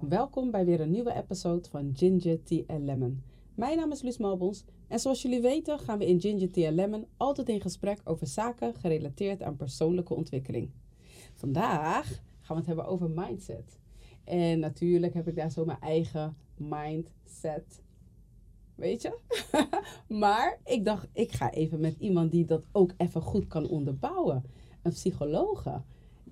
Welkom bij weer een nieuwe episode van Ginger Tea Lemon. Mijn naam is Luus Malbons en zoals jullie weten gaan we in Ginger Tea Lemon altijd in gesprek over zaken gerelateerd aan persoonlijke ontwikkeling. Vandaag gaan we het hebben over mindset. En natuurlijk heb ik daar zo mijn eigen mindset. Weet je? maar ik dacht, ik ga even met iemand die dat ook even goed kan onderbouwen. Een psychologe.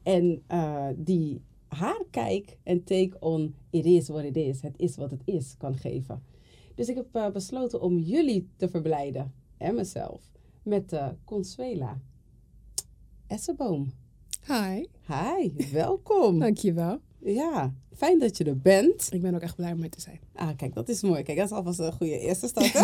En uh, die haar kijk en take on it is what it is, het is wat het is, kan geven. Dus ik heb uh, besloten om jullie te verblijden en mezelf met uh, Consuela Esseboom. Hi. Hi, welkom. Dankjewel. Ja, fijn dat je er bent. Ik ben ook echt blij om er te zijn. Ah, kijk, dat is mooi. Kijk, dat is alvast een goede eerste stap.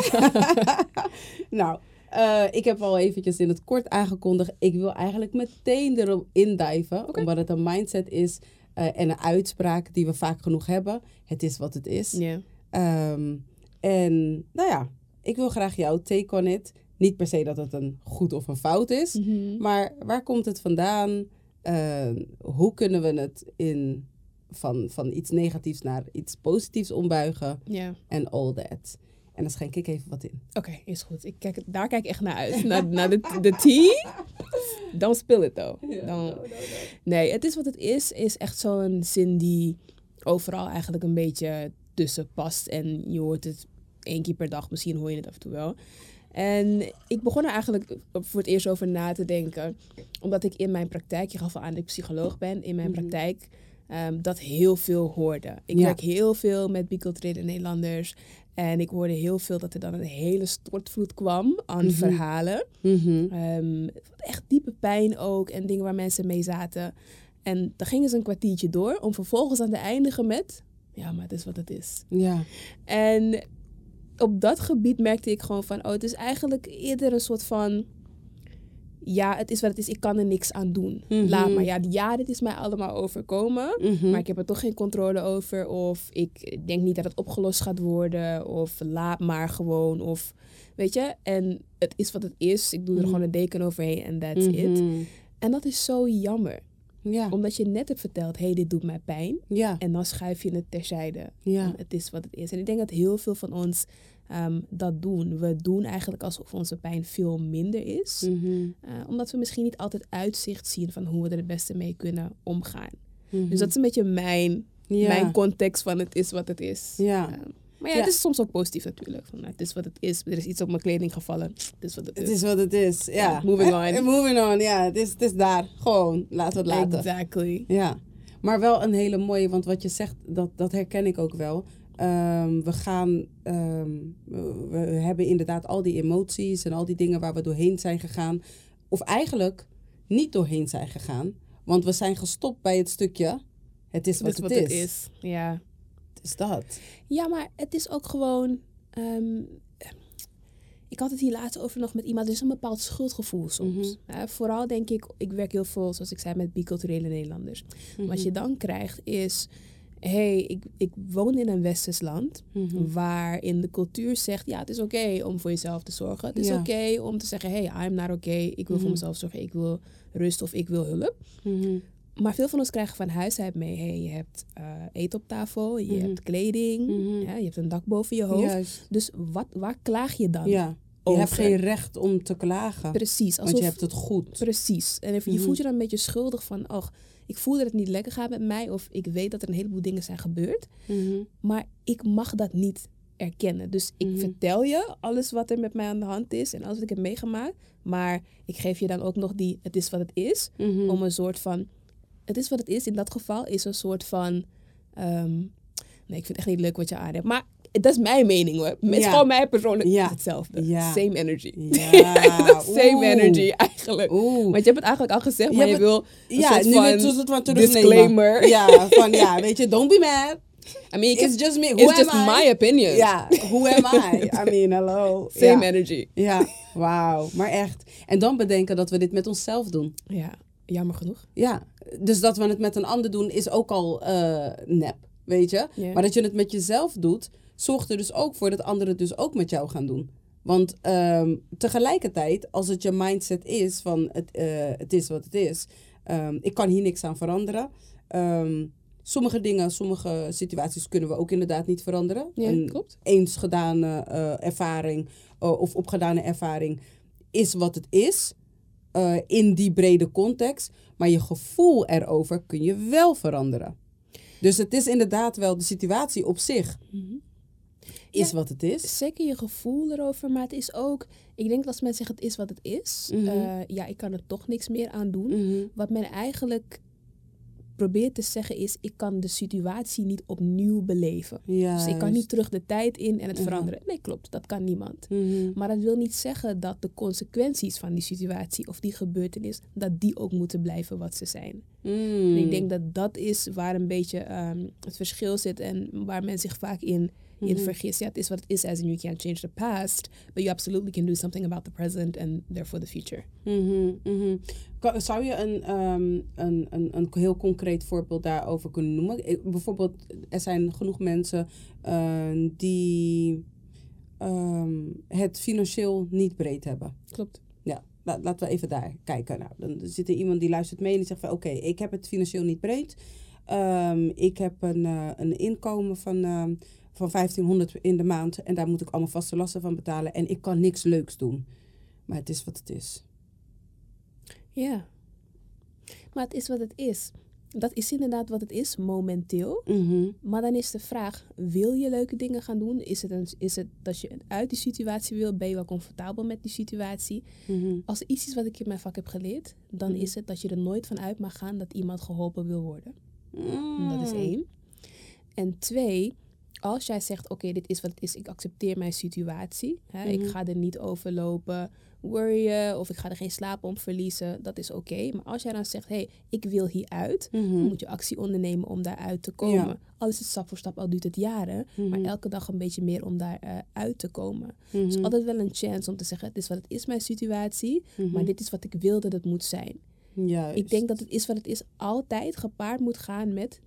nou, uh, ik heb al eventjes in het kort aangekondigd. Ik wil eigenlijk meteen erop indijven, okay. omdat het een mindset is uh, en een uitspraak die we vaak genoeg hebben. Het is wat het is. Yeah. Um, en nou ja, ik wil graag jouw take on it. Niet per se dat het een goed of een fout is, mm -hmm. maar waar komt het vandaan? Uh, hoe kunnen we het in van, van iets negatiefs naar iets positiefs ombuigen? En yeah. all that. En dan schenk ik even wat in. Oké, okay, is goed. Ik kijk, daar kijk ik echt naar uit. naar, naar de, de tea. Don't spill it though. Ja, Don't. no, no, no. Nee, het is wat het is. Is echt zo'n zin die overal eigenlijk een beetje tussen past. En je hoort het één keer per dag. Misschien hoor je het af en toe wel. En ik begon er eigenlijk voor het eerst over na te denken. Omdat ik in mijn praktijk, je gaf al aan dat ik psycholoog ben. In mijn Mhm. praktijk um, dat heel veel hoorde. Ik Ja. werk heel veel met biculturele Nederlanders. En ik hoorde heel veel dat er dan een hele stortvloed kwam aan Mhm. verhalen. Mhm. Um, echt diepe pijn ook en dingen waar mensen mee zaten. En dan gingen ze een kwartiertje door om vervolgens aan te eindigen met... Ja, maar het is wat het is. Ja. En op dat gebied merkte ik gewoon van... Oh, het is eigenlijk eerder een soort van... Ja, het is wat het is. Ik kan er niks aan doen. Mhm. Laat maar. Ja, ja, dit is mij allemaal overkomen. Mhm. Maar ik heb er toch geen controle over. Of ik denk niet dat het opgelost gaat worden. Of laat maar gewoon. Of weet je. En het is wat het is. Ik doe er Mhm. gewoon een deken overheen en that's it. En dat is zo jammer. Ja. Omdat je net hebt verteld, hé, hey, dit doet mij pijn. Ja. En dan schuif je het terzijde. Ja. Het is wat het is. En ik denk dat heel veel van ons um, dat doen. We doen eigenlijk alsof onze pijn veel minder is. Mhm. Uh, omdat we misschien niet altijd uitzicht zien van hoe we er het beste mee kunnen omgaan. Mhm. Dus dat is een beetje mijn, ja. mijn context van het is wat het is. Ja. Um, maar ja, Ja. het is soms ook positief natuurlijk. Van, nou, het is wat het is. Er is iets op mijn kleding gevallen. Het is wat het is. Het is wat het is. Ja. Moving on. Eh, moving on, ja. Het is, het is daar. Gewoon. Laten we het laten. Exactly. Ja. Maar wel een hele mooie, want wat je zegt, dat, dat herken ik ook wel. Um, we gaan, um, we hebben inderdaad al die emoties en al die dingen waar we doorheen zijn gegaan. Of eigenlijk niet doorheen zijn gegaan. Want we zijn gestopt bij het stukje, het is wat, het, het, wat is. het is. Ja. Het is dat. Ja, maar het is ook gewoon. Um, ik had het hier laatst over nog met iemand. Er is een bepaald schuldgevoel soms. Mhm. Uh, vooral denk ik, ik werk heel veel, zoals ik zei, met biculturele Nederlanders. Mhm. Wat je dan krijgt is. Hé, hey, ik, ik woon in een westers land Mhm. waarin de cultuur zegt: ja, het is oké om voor jezelf te zorgen. Het is Ja. oké om te zeggen: hé, hey, I'm not okay. Ik wil Mhm. voor mezelf zorgen. Ik wil rust of ik wil hulp. Mhm. Maar veel van ons krijgen van huis uit mee: hey, je hebt uh, eten op tafel, je Mhm. hebt kleding, Mhm. ja, je hebt een dak boven je hoofd. Juist. Dus wat, waar klaag je dan? Ja. Je hebt geen recht om te klagen. Precies. Want Alsof, je hebt het goed. Precies. En je Mhm. voelt je dan een beetje schuldig van: oh, ik voel dat het niet lekker gaat met mij. Of ik weet dat er een heleboel dingen zijn gebeurd. Mhm. Maar ik mag dat niet erkennen. Dus ik Mhm. vertel je alles wat er met mij aan de hand is en alles wat ik heb meegemaakt. Maar ik geef je dan ook nog die: het is wat het is. Om een soort van. Het is wat het is. In dat geval is een soort van. ehm, nee, ik vind het echt niet leuk wat je aan hebt. Maar dat is mijn mening hoor. Het is gewoon mij persoonlijk Ja. hetzelfde. Same energy. Ja. Same Oeh. energy eigenlijk. Oeh. Want je hebt het eigenlijk al gezegd, maar je wil een Ja, soort nu van een soort disclaimer. Ja, van ja, weet je, don't be mad. I mean, It's just me. Who it's just I? my opinion. Ja, who am I? I mean, hello. Same ja. energy. Ja, wauw. Maar echt. En dan bedenken dat we dit met onszelf doen. Ja, jammer genoeg. Ja, dus dat we het met een ander doen is ook al eh, nep, weet je. Maar dat je het met jezelf doet, zorgt er dus ook voor dat anderen het dus ook met jou gaan doen. Want ehm, tegelijkertijd, als het je mindset is van het, eh, het is wat het is, ehm, ik kan hier niks aan veranderen, ehm, sommige dingen, sommige situaties kunnen we ook inderdaad niet veranderen. Ja, Een klopt. eens gedane eh, ervaring eh, of opgedane ervaring is wat het is. in die brede context. Maar je gevoel erover kun je wel veranderen. Dus het is inderdaad wel de situatie op zich is Ja. wat het is. Zeker je gevoel erover, maar het is ook... Ik denk dat als mensen zeggen het is wat het is, Mhm. eh, ja, ik kan er toch niks meer aan doen. Mhm. Wat men eigenlijk probeert te zeggen is, ik kan de situatie niet opnieuw beleven. Dus ik kan niet terug de tijd in en het Mhm. veranderen. Nee, klopt, dat kan niemand. Maar dat wil niet zeggen dat de consequenties van die situatie of die gebeurtenis, dat die ook moeten blijven wat ze zijn. Mm. En ik denk dat dat is waar een beetje ehm, het verschil zit en waar men zich vaak in, in Mhm. vergist. Ja, het is wat het is, as in you can't change the past, but you absolutely can do something about the present and therefore the future. Mhm, mhm. Ka- Zou je een, ehm, een, een, een heel concreet voorbeeld daarover kunnen noemen? Ik- bijvoorbeeld, er zijn genoeg mensen eh, die ehm, het financieel niet breed hebben. Klopt. Ja, la- laten we even daar kijken. Nou, dan zit er iemand die luistert mee en die zegt van... oké, ik heb het financieel niet breed. Ehm, ik heb een, eh, een inkomen van, ehm, van 1500 in de maand... en daar moet ik allemaal vaste lasten van betalen... en ik kan niks leuks doen. Maar het is wat het is. Ja. Maar het is wat het is. Dat is inderdaad wat het is momenteel. Mhm. Maar dan is de vraag, wil je leuke dingen gaan doen? Is het, een, is het dat je uit die situatie wil? Ben je wel comfortabel met die situatie? Mhm. Als er iets is wat ik in mijn vak heb geleerd, dan Mhm. is het dat je er nooit van uit mag gaan dat iemand geholpen wil worden. Mm. Dat is één. En twee, als jij zegt, oké, dit is wat het is, ik accepteer mijn situatie. Hè, Ik Mhm. ga er niet over lopen, worryen of ik ga er geen slaap om verliezen. Dat is oké. Maar als jij dan zegt, hé, hey, ik wil hieruit, Mhm. dan moet je actie ondernemen om daaruit te komen. Ja. Al is het stap voor stap, al duurt het jaren, maar Mhm. elke dag een beetje meer om daar eh, uit te komen. Dus altijd wel een chance om te zeggen, het is wat het is, mijn situatie, maar dit is wat ik wil dat het moet zijn. Juist. Ik denk dat het is wat het is altijd gepaard moet gaan met.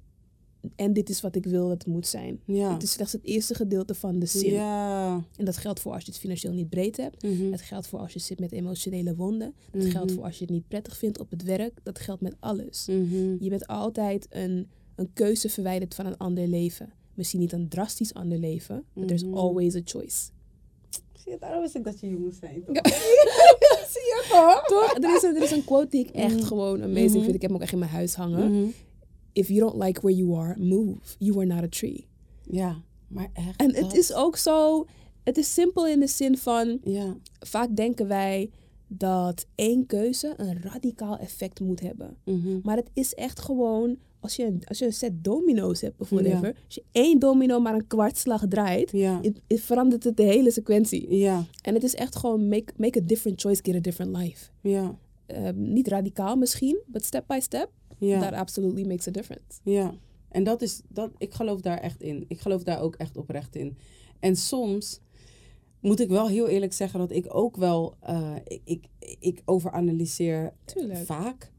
En dit is wat ik wil dat het moet zijn. Ja. Het is slechts het eerste gedeelte van de zin. Ja. En dat geldt voor als je het financieel niet breed hebt. Mhm. Het geldt voor als je zit met emotionele wonden. Dat Mhm. geldt voor als je het niet prettig vindt op het werk. Dat geldt met alles. Mhm. Je bent altijd een, een keuze verwijderd van een ander leven. Misschien niet een drastisch ander leven, maar there's always a choice. Zie je, daarom wist ik dat je jong moest zijn. toch? Zie je toch? Toch? Er is, een, er is een quote die ik echt Mhm. gewoon amazing Mhm. vind. Ik heb hem ook echt in mijn huis hangen. Mhm. If you don't like where you are, move. You are not a tree. Ja, maar echt. En het is ook zo, het is simpel in de zin van, Ja. vaak denken wij dat één keuze een radicaal effect moet hebben. Maar het is echt gewoon, als je, een- als je een set domino's hebt of whatever, Ja. als je één domino maar een kwartslag draait, Ja. verandert het de hele sequentie. Ja. En het is echt gewoon, make, make a different choice, get a different life. Ja. Ehm, niet radicaal misschien, but step by step, Ja. that absolutely makes a difference. Ja, en dat is, dat, ik geloof daar echt in. Ik geloof daar ook echt oprecht in. En soms moet ik wel heel eerlijk zeggen dat ik ook wel, eh, ik, ik, ik overanalyseer Tuurlijk. vaak.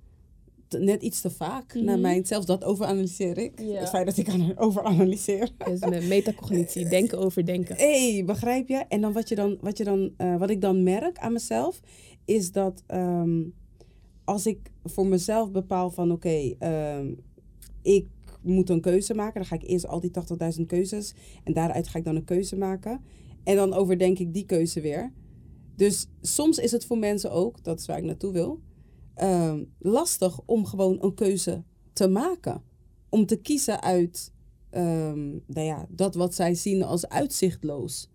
Net iets te vaak, Mhm. naar mijn, zelfs dat overanalyseer ik. Ja. Het feit dat ik aan overanalyseer. Dus met metacognitie, denken over denken. Hé, hey, begrijp je? En dan wat, je dan, wat, je dan, eh, wat ik dan merk aan mezelf, is dat ehm, als ik voor mezelf bepaal van oké, ehm, ik moet een keuze maken, dan ga ik eerst al die 80.000 keuzes en daaruit ga ik dan een keuze maken. En dan overdenk ik die keuze weer. Dus soms is het voor mensen ook, dat is waar ik naartoe wil, ehm, lastig om gewoon een keuze te maken. Om te kiezen uit ehm, nou ja, dat wat zij zien als uitzichtloos.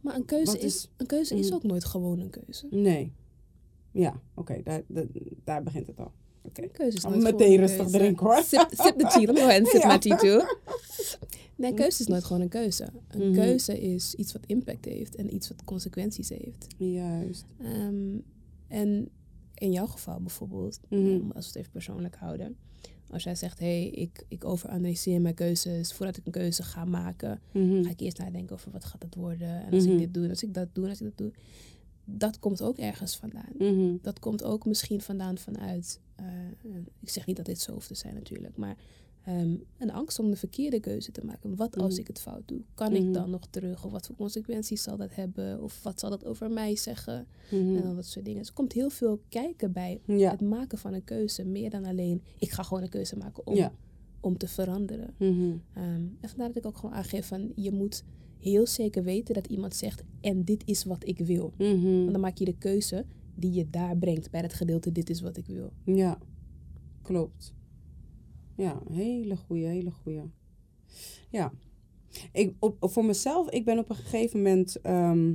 Maar een keuze, Wat is, is- een keuze is Mm. ook nooit gewoon een keuze. Nee. Ja, oké, daar, daar, daar begint het al. Oké. Keuze is nooit meteen rustig keuze. drinken, hoor. Sip, sip me go and sip Ja. tea too. Nee, keuze is nooit gewoon een keuze. Een Mhm. keuze is iets wat impact heeft en iets wat consequenties heeft. Juist. Ehm, en in jouw geval bijvoorbeeld, Mhm. als we het even persoonlijk houden. Als jij zegt, hé, hey, ik, ik overanalyseer mijn keuzes. Voordat ik een keuze ga maken, Mhm. ga ik eerst nadenken over wat gaat het worden. En als Mhm. ik dit doe, en als ik dat doe, en als ik dat doe. Dat komt ook ergens vandaan. Mhm. Dat komt ook misschien vandaan vanuit. eh, ik zeg niet dat dit zo hoeft te zijn natuurlijk, maar ehm, een angst om de verkeerde keuze te maken. Wat als Mhm. ik het fout doe? Kan ik dan nog terug? Of wat voor consequenties zal dat hebben? Of wat zal dat over mij zeggen? Mhm. En dan dat soort dingen. Dus er komt heel veel kijken bij Ja. het maken van een keuze. Meer dan alleen, ik ga gewoon een keuze maken om Ja. om te veranderen. Mhm. Ehm, en vandaar dat ik ook gewoon aangeef van je moet heel zeker weten dat iemand zegt en dit is wat ik wil. Want dan maak je de keuze die je daar brengt bij het gedeelte dit is wat ik wil. Ja, klopt. Ja, hele goeie, hele goeie. Ja. Ik, op, voor mezelf, ik ben op een gegeven moment ehm,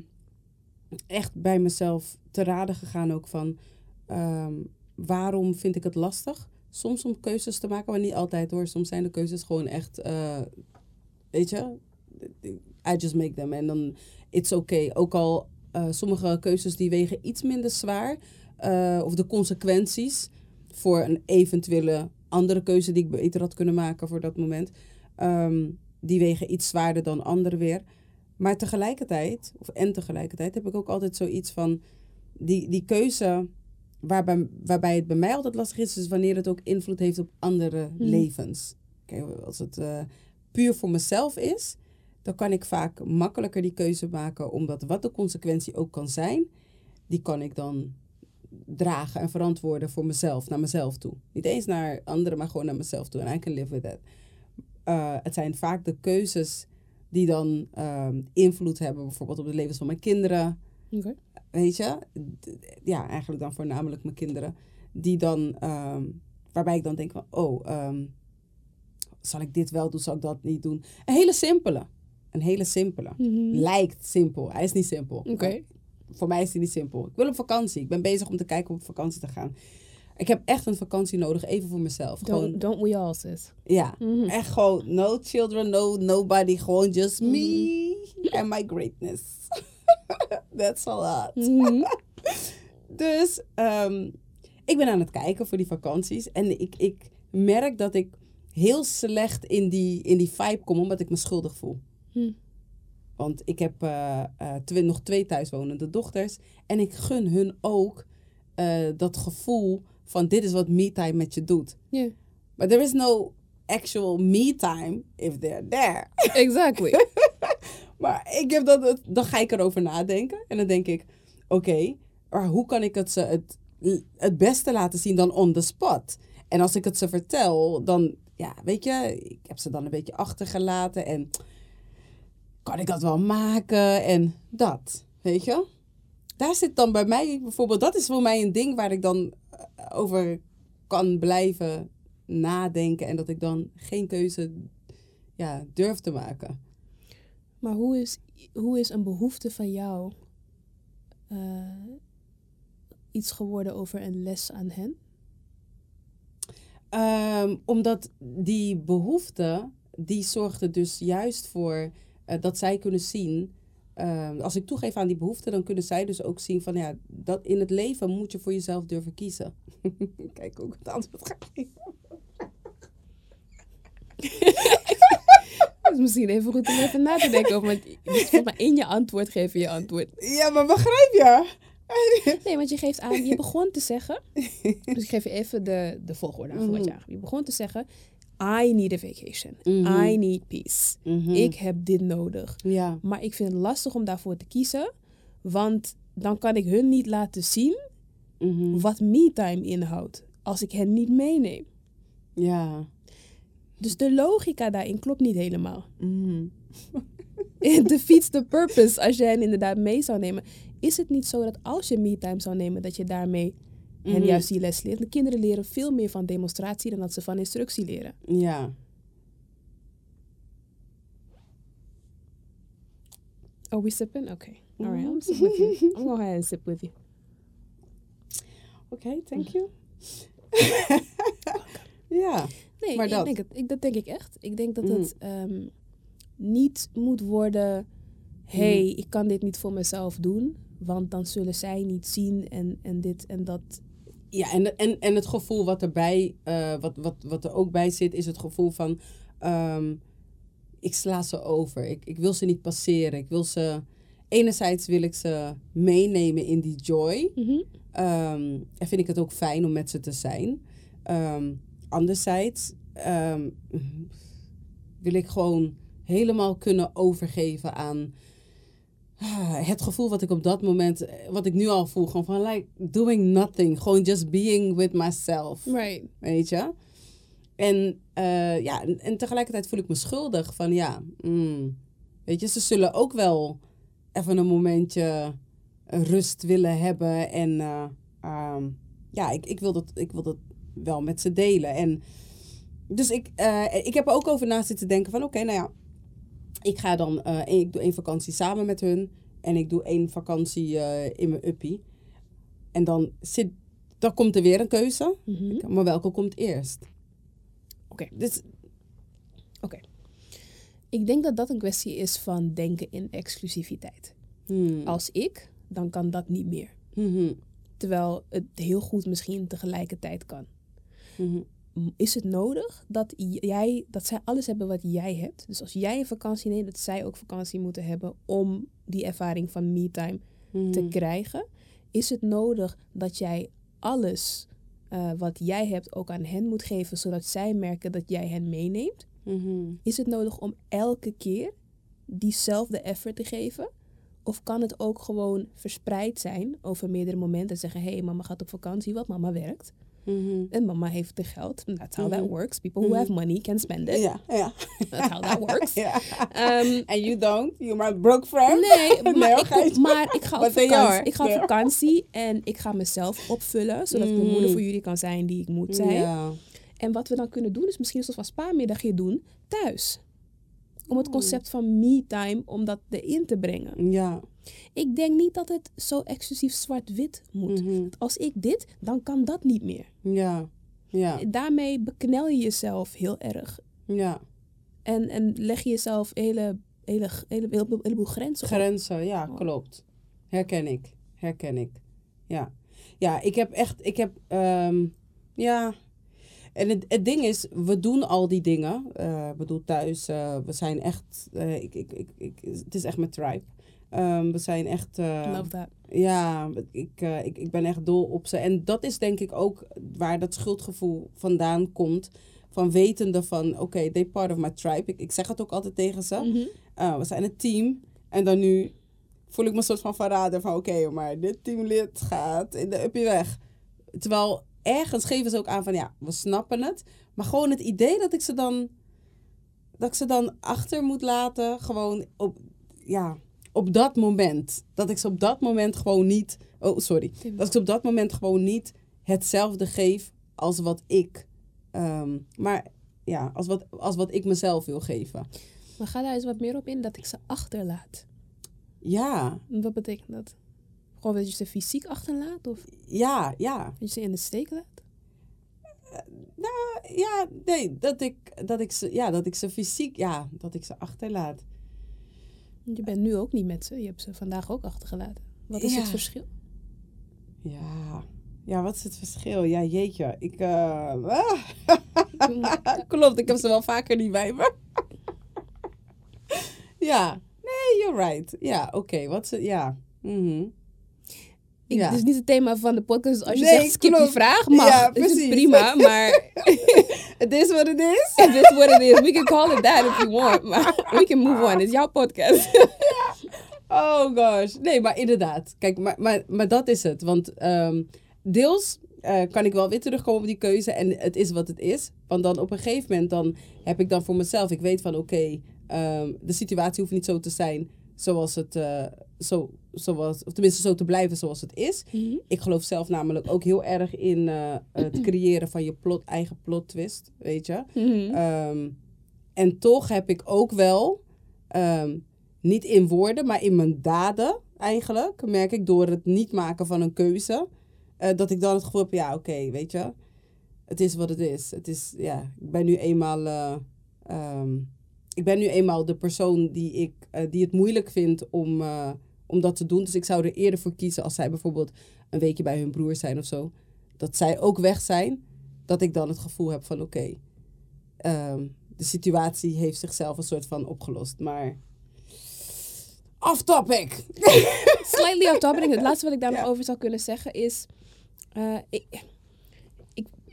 echt bij mezelf te raden gegaan ook van... ehm, waarom vind ik het lastig? Soms om keuzes te maken, maar niet altijd hoor. Soms zijn de keuzes gewoon echt, eh, weet je, I just make them. En dan, it's okay. Ook al eh, sommige keuzes die wegen iets minder zwaar. eh, of de consequenties voor een eventuele andere keuze die ik beter had kunnen maken voor dat moment. ehm, die wegen iets zwaarder dan andere weer. Maar tegelijkertijd, of en tegelijkertijd, heb ik ook altijd zoiets van... Die, die keuze waarbij, waarbij het bij mij altijd lastig is... is wanneer het ook invloed heeft op andere Mhm. levens. Kijk, als het eh, puur voor mezelf is... dan kan ik vaak makkelijker die keuze maken... omdat wat de consequentie ook kan zijn... die kan ik dan dragen en verantwoorden voor mezelf, naar mezelf toe. Niet eens naar anderen, maar gewoon naar mezelf toe. En I can live with that. Uh, het zijn vaak de keuzes die dan ehm, invloed hebben, bijvoorbeeld op de levens van mijn kinderen. Weet je? Ja, eigenlijk dan voornamelijk mijn kinderen. Die dan, ehm, waarbij ik dan denk van, oh, ehm, zal ik dit wel doen, zal ik dat niet doen? Een hele simpele. Een hele simpele. Mhm. Lijkt simpel. Hij is niet simpel. Oké. Voor mij is die niet simpel. Ik wil op vakantie. Ik ben bezig om te kijken om op vakantie te gaan. Ik heb echt een vakantie nodig, even voor mezelf. Gewoon, Don't, don't we all, sis? ja, Mhm. echt gewoon no children, no nobody. Gewoon just me and my greatness. That's a lot. Mhm. Dus ehm, ik ben aan het kijken voor die vakanties. En ik, ik merk dat ik heel slecht in die, in die vibe kom, omdat ik me schuldig voel. Want ik heb eh, eh, nog twee thuiswonende dochters. En ik gun hun ook eh, dat gevoel van dit is wat me-time met je doet. Ja, Maar there is no actual me-time if they're there. exactly. Maar ik heb dat, dan ga ik erover nadenken. En dan denk ik, oké, maar hoe kan ik het ze het, het beste laten zien dan on the spot? En als ik het ze vertel, dan, ja, weet je, ik heb ze dan een beetje achtergelaten. En kan ik dat wel maken? En dat, weet je? Daar zit dan bij mij bijvoorbeeld, dat is voor mij een ding waar ik dan eh, over kan blijven nadenken. En dat ik dan geen keuze ja, durf te maken. Maar hoe is, hoe is een behoefte van jou eh, iets geworden over een les aan hen? Ehm, omdat die behoefte, die zorgde dus juist voor eh, dat zij kunnen zien. ehm, als ik toegeef aan die behoefte, dan kunnen zij dus ook zien van ja, dat in het leven moet je voor jezelf durven kiezen. Kijk ik het antwoord ga geven. Het is misschien even goed om even na te denken over. Want mij in je antwoord geven je antwoord. Ja, maar begrijp je? Nee, want je geeft aan, je begon te zeggen. Dus ik geef je even de, de volgorde aan van wat je aangeeft. Je begon te zeggen. I need a vacation. Mhm. I need peace. Mhm. Ik heb dit nodig. Ja. Maar ik vind het lastig om daarvoor te kiezen. Want dan kan ik hun niet laten zien Mhm. wat me-time inhoudt. Als ik hen niet meeneem. Ja. Dus de logica daarin klopt niet helemaal. It defeats the purpose als je hen inderdaad mee zou nemen. Is het niet zo dat als je me-time zou nemen, dat je daarmee hen Mhm. juist die les leert? De kinderen leren veel meer van demonstratie dan dat ze van instructie leren. Ja. Oh, we sipping? Okay. All right, I'm sip with you. I'm gonna go ahead and sip with you. Oké, thank you. ja. Nee, Maar ik dat. Denk het, ik, dat denk ik echt. Ik denk dat Mhm. het ehm, niet moet worden... hey, ik kan dit niet voor mezelf doen. Want dan zullen zij niet zien en, en dit en dat. Ja, en, en, en het gevoel wat erbij, eh, wat, wat, wat er ook bij zit, is het gevoel van, ehm, ik sla ze over. Ik, ik wil ze niet passeren. Ik wil ze, enerzijds wil ik ze meenemen in die joy. Ehm, en vind ik het ook fijn om met ze te zijn. Ehm, anderzijds wil ik gewoon helemaal kunnen overgeven aan het gevoel wat ik op dat moment, eh, wat ik nu al voel, gewoon van like doing nothing, gewoon just being with myself. Right. Weet je? En, eh, ja, en, tegelijkertijd voel ik me schuldig van ja, mm, weet je, ze zullen ook wel even een momentje rust willen hebben. En eh, ehm, ja, ik, ik, wil dat, ik wil dat wel met ze delen. En dus ik, ik heb er ook over na zitten denken van oké, nou ja, ik ga dan, eh, ik doe één vakantie samen met hun. En ik doe één vakantie eh, in mijn uppie. En dan, zit, dan komt er weer een keuze. Mhm. Maar welke komt eerst? Oké. Dus, Ik denk dat dat een kwestie is van denken in exclusiviteit. hmm, Als ik, dan kan dat niet meer. mhm, Terwijl het heel goed misschien tegelijkertijd kan. mhm, M- Is het nodig dat jij, dat zij alles hebben wat jij hebt? Dus als jij een vakantie neemt, dat zij ook vakantie moeten hebben om die ervaring van me-time te mhm. krijgen? Is het nodig dat jij alles eh, wat jij hebt ook aan hen moet geven, zodat zij merken dat jij hen meeneemt? Mhm. Is het nodig om elke keer diezelfde effort te geven? Of kan het ook gewoon verspreid zijn over meerdere momenten? Zeggen, hé, hey, mama gaat op vakantie, wat mama werkt. Mhm. En mama heeft de geld. That's how that Mhm. works. People who Mhm. have money can spend it. Ja, ja. That's how that works. ja. Ehm, And you don't? You're my broke friend? nee, maar, ik, maar ik ga op vakantie. Ik ga op vakantie en ik ga mezelf opvullen. Zodat ik de Mm. moeder voor jullie kan zijn die ik moet zijn. En wat we dan kunnen doen, is misschien een soort van spaarmiddagje doen thuis. Om het concept van me-time, om dat erin te brengen. Ja. Ik denk niet dat het zo exclusief zwart-wit moet. Mhm. Als ik dit, dan kan dat niet meer. Ja. Ja. Daarmee beknel je jezelf heel erg. Ja. En, en leg je jezelf hele, hele, hele, hele, heleboel grenzen op. Grenzen, ja, klopt. Herken ik. Herken ik. Ja. Ja, ik heb echt, ik heb, ehm, ja. En het, het ding is, we doen al die dingen. Eh, ik bedoel, thuis, eh, we zijn echt, eh, ik, ik, ik, ik, het is echt mijn tribe. Ehm, we zijn echt, Love that. ja, ik, ik, ik ben echt dol op ze. En dat is denk ik ook waar dat schuldgevoel vandaan komt. Van wetende van, oké, they part of my tribe. Ik, ik zeg het ook altijd tegen ze. Mhm. Uh, we zijn een team. En dan nu voel ik me een soort van verrader van... Oké, maar dit teamlid gaat in de uppie weg. Terwijl ergens geven ze ook aan van... Ja, we snappen het. Maar gewoon het idee dat ik ze dan... Dat ik ze dan achter moet laten. Gewoon op... Ja, op dat moment. Dat ik ze op dat moment gewoon niet... Oh, sorry. Dat ik ze op dat moment gewoon niet hetzelfde geef als wat ik... ehm, maar ja, als wat, als wat ik mezelf wil geven. Maar ga daar eens wat meer op in, dat ik ze achterlaat. Ja, Wat betekent dat? Gewoon dat je ze fysiek achterlaat? Of ja, ja. dat je ze in de steek laat? Nou, ja, nee, dat ik, dat ik ze, ja, dat ik ze fysiek, ja, dat ik ze achterlaat. Je bent nu ook niet met ze. Je hebt ze vandaag ook achtergelaten. Wat is Ja. het verschil? Ja, ja, wat is het verschil? Ja, jeetje, ik, eh, ah. klopt, ik heb ze wel vaker niet bij me. ja, nee, you're right. Ja, oké, wat ze, ja. mhm. Ik, Ja. Het is niet het thema van de podcast. Dus als je Nee, zegt skip die vraag, mag. Ja, Het is prima, maar Het is wat het is. it is what it is. We can call it that if you want. Maar we can move on. Het is jouw podcast. Oh gosh. Nee, maar inderdaad. Kijk, maar, maar, maar dat is het. Want ehm, deels eh, kan ik wel weer terugkomen op die keuze. En het is wat het is. Want dan op een gegeven moment dan heb ik dan voor mezelf... Ik weet van oké, ehm, de situatie hoeft niet zo te zijn zoals het... eh, zo, zoals, of tenminste zo te blijven zoals het is. Ik geloof zelf namelijk ook heel erg in eh, het creëren van je plot, eigen plot twist. Weet je? Mhm. Ehm, en toch heb ik ook wel, ehm, niet in woorden, maar in mijn daden eigenlijk, merk ik door het niet maken van een keuze, eh, dat ik dan het gevoel heb, ja, oké, weet je, het is wat het is. Het is, ja, ik ben nu eenmaal, eh, ehm, ik ben nu eenmaal de persoon die, ik, eh, die het moeilijk vindt om, eh, om dat te doen. Dus ik zou er eerder voor kiezen als zij bijvoorbeeld een weekje bij hun broer zijn of zo, dat zij ook weg zijn, dat ik dan het gevoel heb van, oké, ehm, de situatie heeft zichzelf een soort van opgelost. Maar off topic. Slightly off topic. Het laatste wat ik daar nog Ja. over zou kunnen zeggen is... eh, ik,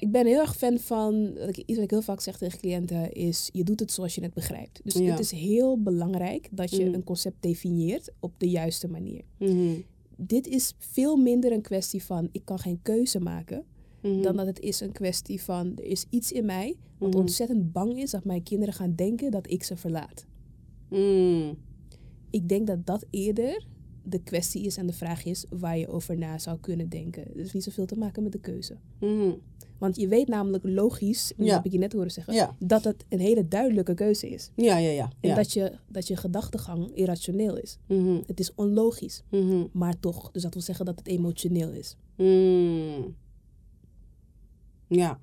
ik, ben heel erg fan van... wat ik- Iets wat ik heel vaak zeg tegen cliënten is... Je doet het zoals je het begrijpt. Dus Ja. het is heel belangrijk dat je Mm. een concept definieert op de juiste manier. Mhm. Dit is veel minder een kwestie van... Ik kan geen keuze maken. Mhm. dan dat het is een kwestie van er is iets in mij wat Mhm. ontzettend bang is dat mijn kinderen gaan denken dat ik ze verlaat. Mm. Ik denk dat dat eerder de kwestie is en de vraag is waar je over na zou kunnen denken. Het heeft niet zoveel te maken met de keuze. Want je weet namelijk logisch, en dat heb ik je net horen zeggen, dat het een hele duidelijke keuze is. Ja, ja, ja. En dat, je, dat je gedachtegang irrationeel is. Mhm. Het is onlogisch, Mhm. maar toch. Dus dat wil zeggen dat het emotioneel is. Mm. Ja.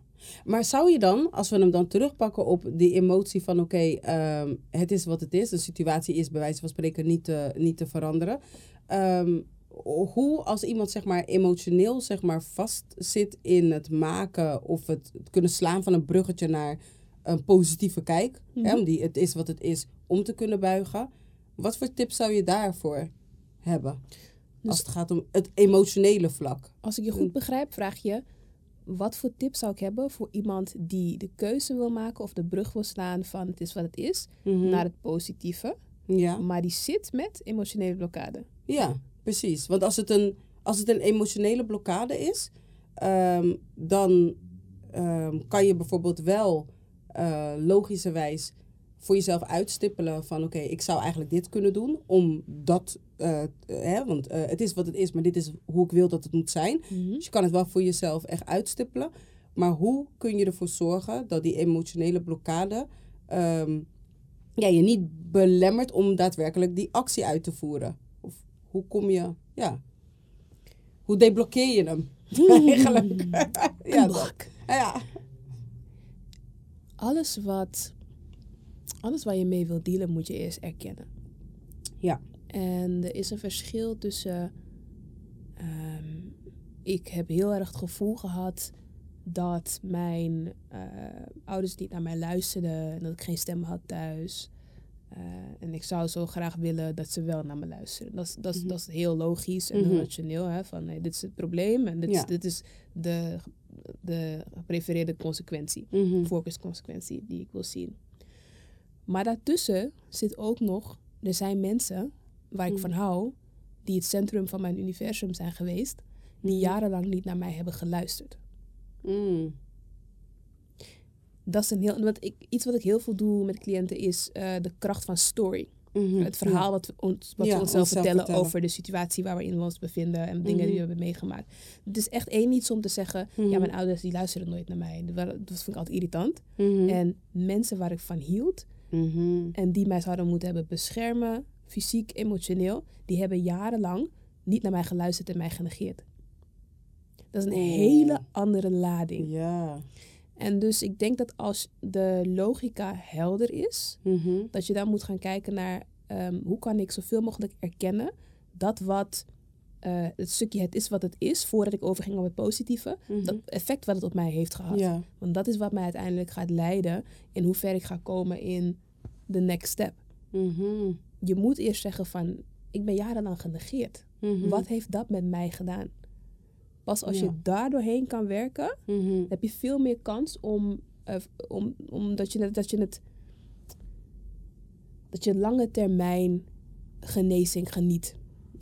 Maar zou je dan, als we hem dan terugpakken op die emotie van oké, ehm, het is wat het is, de situatie is bij wijze van spreken niet te, niet te veranderen. Ehm, hoe als iemand zeg maar emotioneel zeg maar vastzit in het maken of het, het kunnen slaan van een bruggetje naar een positieve kijk, hè, Mhm. om die het is wat het is, om te kunnen buigen. Wat voor tips zou je daarvoor hebben? Dus- als het gaat om het emotionele vlak. Als ik je goed begrijp, vraag je... Wat voor tips zou ik hebben voor iemand die de keuze wil maken... of de brug wil slaan van het is wat het is... Mhm. naar het positieve... Ja. maar die zit met emotionele blokkade. ja, precies. Want als het een, als het een emotionele blokkade is, ehm, dan ehm, kan je bijvoorbeeld wel eh, logischerwijs voor jezelf uitstippelen van oké, ik zou eigenlijk dit kunnen doen om dat, eh, hè, want eh, het is wat het is, maar dit is hoe ik wil dat het moet zijn. Dus je kan het wel voor jezelf echt uitstippelen. Maar hoe kun je ervoor zorgen dat die emotionele blokkade ehm, ja, je niet belemmert om daadwerkelijk die actie uit te voeren? Hoe kom je, ja, hoe deblokkeer je hem eigenlijk? ja, dat. Unblock. ja. Alles wat... Alles waar je mee wilt dealen moet je eerst erkennen. Ja. En er is een verschil tussen... ehm, ik heb heel erg het gevoel gehad dat mijn eh, ouders niet naar mij luisterden en dat ik geen stem had thuis. Eh, en ik zou zo graag willen dat ze wel naar me luisteren. Dat is, dat is, Mhm. dat is heel logisch en Mhm. rationeel. Hè? Van dit is het probleem en dit, Ja. is, dit is de, de geprefereerde consequentie Mhm. voorkeursconsequentie die ik wil zien. Maar daartussen zit ook nog, er zijn mensen waar ik Mm. van hou, die het centrum van mijn universum zijn geweest, die Mhm. jarenlang niet naar mij hebben geluisterd. Dat is een heel, wat ik, iets wat ik heel veel doe met cliënten is eh, de kracht van story. Mhm. Het verhaal wat we, ons, wat Ja, we onszelf onszelf vertellen, vertellen. over de situatie waar we in ons bevinden en dingen Mhm. die we hebben meegemaakt. Het is echt één iets om te zeggen, Mhm. ja mijn ouders die luisteren nooit naar mij. Dat dat vind ik altijd irritant. Mhm. En mensen waar ik van hield, Mhm. en die mij zouden moeten hebben beschermen, fysiek, emotioneel, die hebben jarenlang niet naar mij geluisterd en mij genegeerd. Dat is een Oeh. hele andere lading. Ja. En dus ik denk dat als de logica helder is, Mhm. dat je dan moet gaan kijken naar ehm, hoe kan ik zoveel mogelijk erkennen dat wat eh, het stukje het is wat het is, voordat ik overging op het positieve, Mhm. dat effect wat het op mij heeft gehad. Ja. Want dat is wat mij uiteindelijk gaat leiden in hoe ver ik ga komen in de next step. Mhm. Je moet eerst zeggen van, ik ben jarenlang genegeerd. Wat heeft dat met mij gedaan? Pas als Ja. je daar doorheen kan werken, Mhm. heb je veel meer kans om, eh, om, om dat, je, dat je het, dat je lange termijn genezing geniet,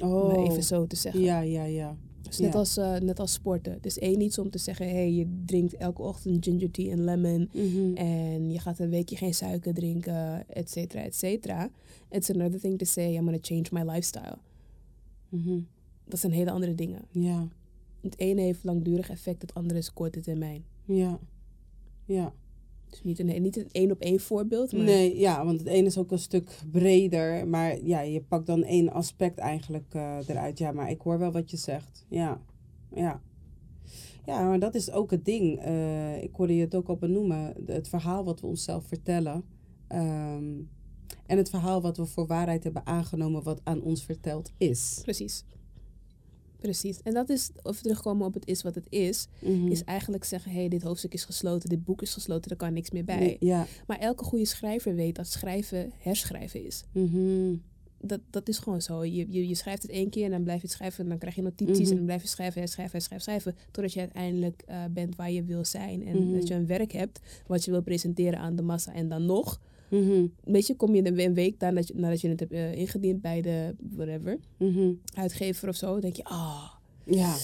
om Oh. maar even zo te zeggen. Ja, ja, ja. Dus net, Ja. als, eh, net als sporten. Het is één iets om te zeggen, hey, je drinkt elke ochtend ginger tea en lemon. Mhm. En je gaat een weekje geen suiker drinken, et cetera, et cetera. It's another thing to say, I'm gonna change my lifestyle. Mhm. Dat zijn hele andere dingen. Ja, Het ene heeft langdurig effect, het andere is korte termijn. ja, ja. Dus niet een, niet een één op één voorbeeld, maar Nee, ja, want het ene is ook een stuk breder. Maar ja, je pakt dan één aspect eigenlijk eh, eruit. Ja, maar ik hoor wel wat je zegt. Ja, ja. Ja, maar dat is ook het ding. Eh, ik hoorde je het ook al benoemen. Het verhaal wat we onszelf vertellen. Ehm, en het verhaal wat we voor waarheid hebben aangenomen wat aan ons verteld is. precies. Precies. En dat is, of terugkomen op het is wat het is, Mhm. is eigenlijk zeggen, hé, hey, dit hoofdstuk is gesloten, dit boek is gesloten, er kan niks meer bij. Nee, Ja. Maar elke goede schrijver weet dat schrijven herschrijven is. Mhm. dat, dat is gewoon zo. Je, je, je schrijft het één keer en dan blijf je het schrijven. En dan krijg je notities Mhm. en dan blijf je schrijven, herschrijven, herschrijven, schrijven. Totdat je uiteindelijk eh, bent waar je wil zijn. En dat je een werk hebt wat je wil presenteren aan de massa. En dan nog, Mhm. weet je, kom je een, week nadat je, nadat je het hebt eh, ingediend bij de, whatever, Mhm. uitgever of zo. denk je, ah, Ja.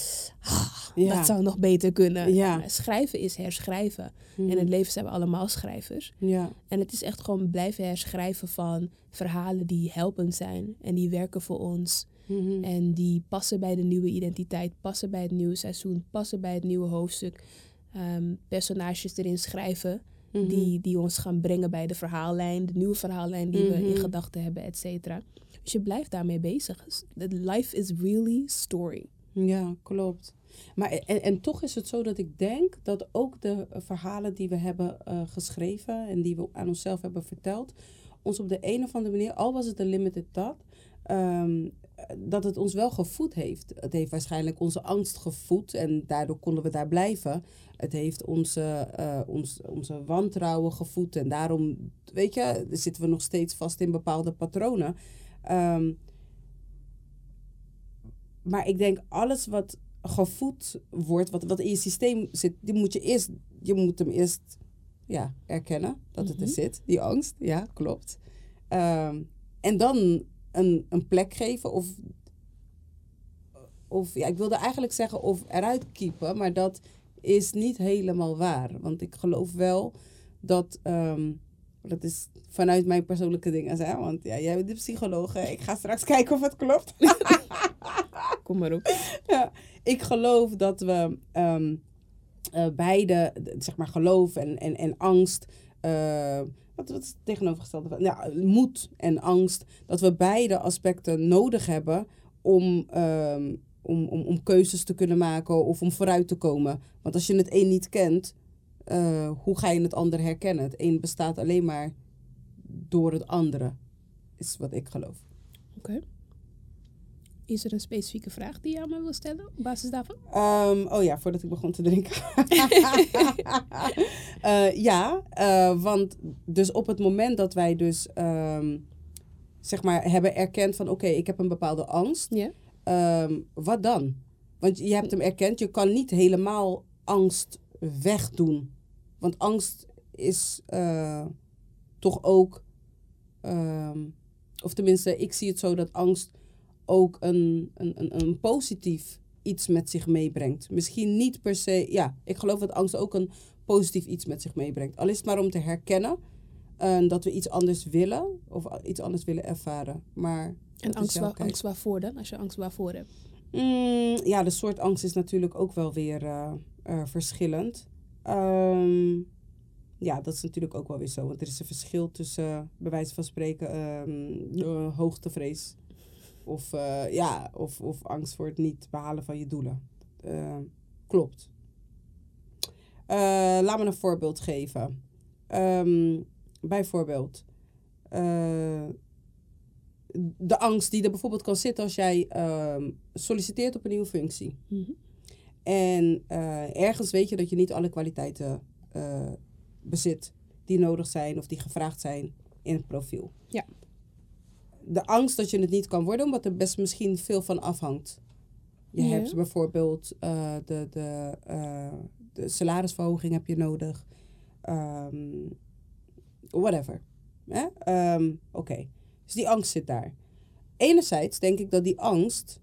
ah, Ja. dat zou nog beter kunnen. Ja. Maar Schrijven is herschrijven. Mhm. En in het leven zijn we allemaal schrijvers. Ja. En het is echt gewoon blijven herschrijven van verhalen die helpend zijn. En die werken voor ons. Mhm. En die passen bij de nieuwe identiteit, passen bij het nieuwe seizoen, passen bij het nieuwe hoofdstuk. Ehm, personages erin schrijven Mhm. die, die ons gaan brengen bij de verhaallijn, de nieuwe verhaallijn die we in Mhm. gedachten hebben, et cetera. Dus je blijft daarmee bezig. The Life is really story. Ja, klopt. Maar en, en toch is het zo dat ik denk dat ook de verhalen die we hebben eh, geschreven en die we aan onszelf hebben verteld, ons op de een of andere manier, al was het een limited dat, dat het ons wel gevoed heeft. Het heeft waarschijnlijk onze angst gevoed en daardoor konden we daar blijven. Het heeft onze, eh, ons, onze wantrouwen gevoed en daarom, weet je, zitten we nog steeds vast in bepaalde patronen. Ehm, maar ik denk alles wat gevoed wordt, wat, wat in je systeem zit, die moet je eerst, je moet hem eerst ja, erkennen dat het er Mhm. zit, die angst. Ja, klopt. Ehm, en dan een, een plek geven of, of ja, ik wilde eigenlijk zeggen of eruit kiepen, maar dat is niet helemaal waar. Want ik geloof wel dat, ehm, dat is vanuit mijn persoonlijke dingen, hè? want ja, jij bent de psycholoog, ik ga straks kijken of het klopt. Kom maar op. Ja, ik geloof dat we ehm, eh, beide, zeg maar, geloof en, en, en angst. Eh, wat, wat is het tegenovergestelde? van- Ja, moed en angst. Dat we beide aspecten nodig hebben om, ehm, om, om, om keuzes te kunnen maken of om vooruit te komen. Want als je het een niet kent, eh, hoe ga je het ander herkennen? Het een bestaat alleen maar door het andere, is wat ik geloof. Oké. Is er een specifieke vraag die je aan me wil stellen op basis daarvan? Ehm, oh ja, voordat ik begon te drinken. Eh, ja, eh, want dus op het moment dat wij dus ehm, zeg maar hebben erkend van oké, ik heb een bepaalde angst. Ja. ehm, wat dan? Want je hebt hem erkend, je kan niet helemaal angst wegdoen. Want angst is eh, toch ook, ehm, of tenminste, ik zie het zo dat angst ook een, een, een, een positief iets met zich meebrengt. Misschien niet per se, ja, ik geloof dat angst ook een positief iets met zich meebrengt. Al is het maar om te herkennen eh, dat we iets anders willen of iets anders willen ervaren. Maar En angst, waar, angst waarvoor dan? Als je angst waarvoor hebt. Mm, ja, de soort angst is natuurlijk ook wel weer eh, eh, verschillend. Ehm, ja, dat is natuurlijk ook wel weer zo. Want er is een verschil tussen, bij wijze van spreken, ehm, eh, hoogtevrees. Of, eh, ja, of, of angst voor het niet behalen van je doelen. Eh, klopt. Eh, laat me een voorbeeld geven. Ehm, bijvoorbeeld, de angst die er bijvoorbeeld kan zitten als jij ehm, solliciteert op een nieuwe functie. Mhm. En ergens weet je dat je niet alle kwaliteiten bezit die nodig zijn of die gevraagd zijn in het profiel. Ja. De angst dat je het niet kan worden, omdat er best misschien veel van afhangt. Je Ja. hebt bijvoorbeeld eh, de, de, eh, de salarisverhoging heb je nodig. Ehm, whatever. Ehm, Oké, dus die angst zit daar. Enerzijds denk ik dat die angst,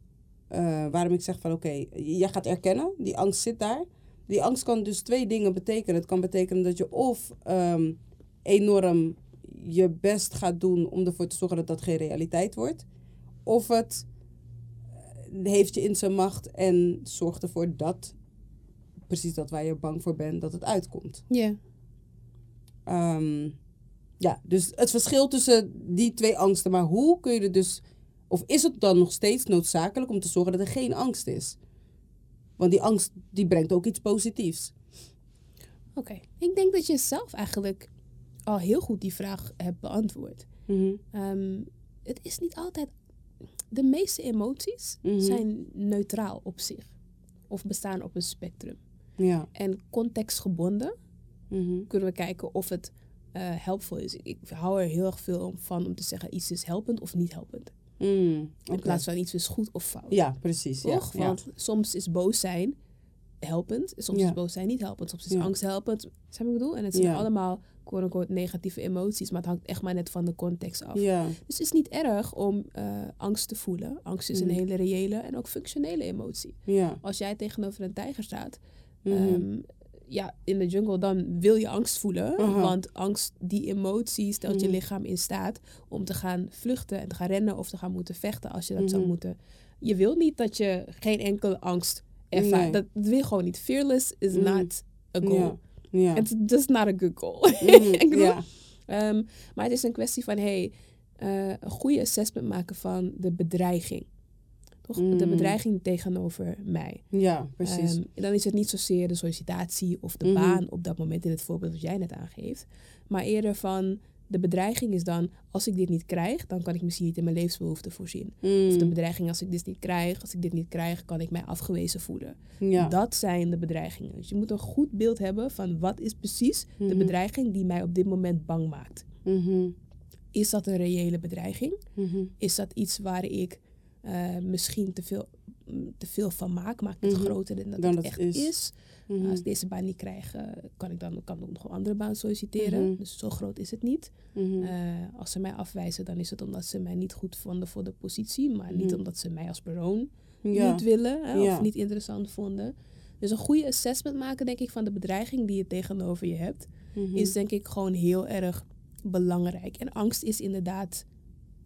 eh, waarom ik zeg van oké, jij gaat erkennen, die angst zit daar. Die angst kan dus twee dingen betekenen. Het kan betekenen dat je of ehm, enorm je best gaat doen om ervoor te zorgen dat dat geen realiteit wordt. Of het eh, heeft je in zijn macht en zorgt ervoor dat, precies dat waar je bang voor bent, dat het uitkomt. Ja. Ehm, ja, dus het verschil tussen die twee angsten. Maar hoe kun je er dus... Of is het dan nog steeds noodzakelijk om te zorgen dat er geen angst is? Want die angst, die brengt ook iets positiefs. Oké. Ik denk dat je zelf eigenlijk al heel goed die vraag hebt beantwoord. Ehm, het is niet altijd. De meeste emoties Mhm. zijn neutraal op zich. Of bestaan op een spectrum. Ja. En contextgebonden Mhm. kunnen we kijken of het eh helpvol is. Ik hou er heel erg veel van om te zeggen iets is helpend of niet helpend. Mm, In plaats van iets is goed of fout. Ja, precies. Toch? ja. Want soms is boos zijn helpend. Soms Ja. is boos zijn niet helpend. Soms is Ja. angst helpend. Ik bedoel? En het zijn Ja. allemaal quote-unquote negatieve emoties. Maar het hangt echt maar net van de context af. Ja. Dus het is niet erg om eh, angst te voelen. Angst is een hele reële en ook functionele emotie. Ja. Als jij tegenover een tijger staat, Mhm. ehm, ja, in de jungle, dan wil je angst voelen. Aha. Want angst, die emotie, stelt je Mhm. lichaam in staat om te gaan vluchten en te gaan rennen of te gaan moeten vechten als je dat zou Mhm. moeten. Je wil niet dat je geen enkele angst ervaart. Nee. Dat, dat wil je gewoon niet. Fearless is Mhm. not a goal. Ja. It's just not a good goal. Ik bedoel, ja. Ehm, maar het is een kwestie van hey, eh, een goede assessment maken van de bedreiging. Toch? De Mm. bedreiging tegenover mij. Ja, precies. Ehm, dan is het niet zozeer de sollicitatie of de Mhm. baan op dat moment in het voorbeeld dat jij net aangeeft. Maar eerder van de bedreiging is dan, als ik dit niet krijg, dan kan ik misschien niet in mijn levensbehoeften voorzien. Of de Mm. bedreiging, als ik dit niet krijg, als ik dit niet krijg, kan ik mij afgewezen voelen. ja. Dat zijn de bedreigingen. Dus je moet een goed beeld hebben van wat is precies de Mhm. bedreiging die mij op dit moment bang maakt. Mhm. Is dat een reële bedreiging? Mhm. Is dat iets waar ik eh, misschien te veel, te veel van maak? Maak ik het Mhm. groter dan dat Dan het echt is. is? Mhm. Als ik deze baan niet krijg, eh, kan ik dan kan ik nog een andere baan solliciteren. Mhm. Dus zo groot is het niet. Eh, als ze mij afwijzen, dan is het omdat ze mij niet goed vonden voor de positie. Maar niet omdat ze mij als persoon ja. niet willen hè, Ja. of niet interessant vonden. Dus een goede assessment maken, denk ik, van de bedreiging die je tegenover je hebt, is denk ik gewoon heel erg belangrijk. En angst is inderdaad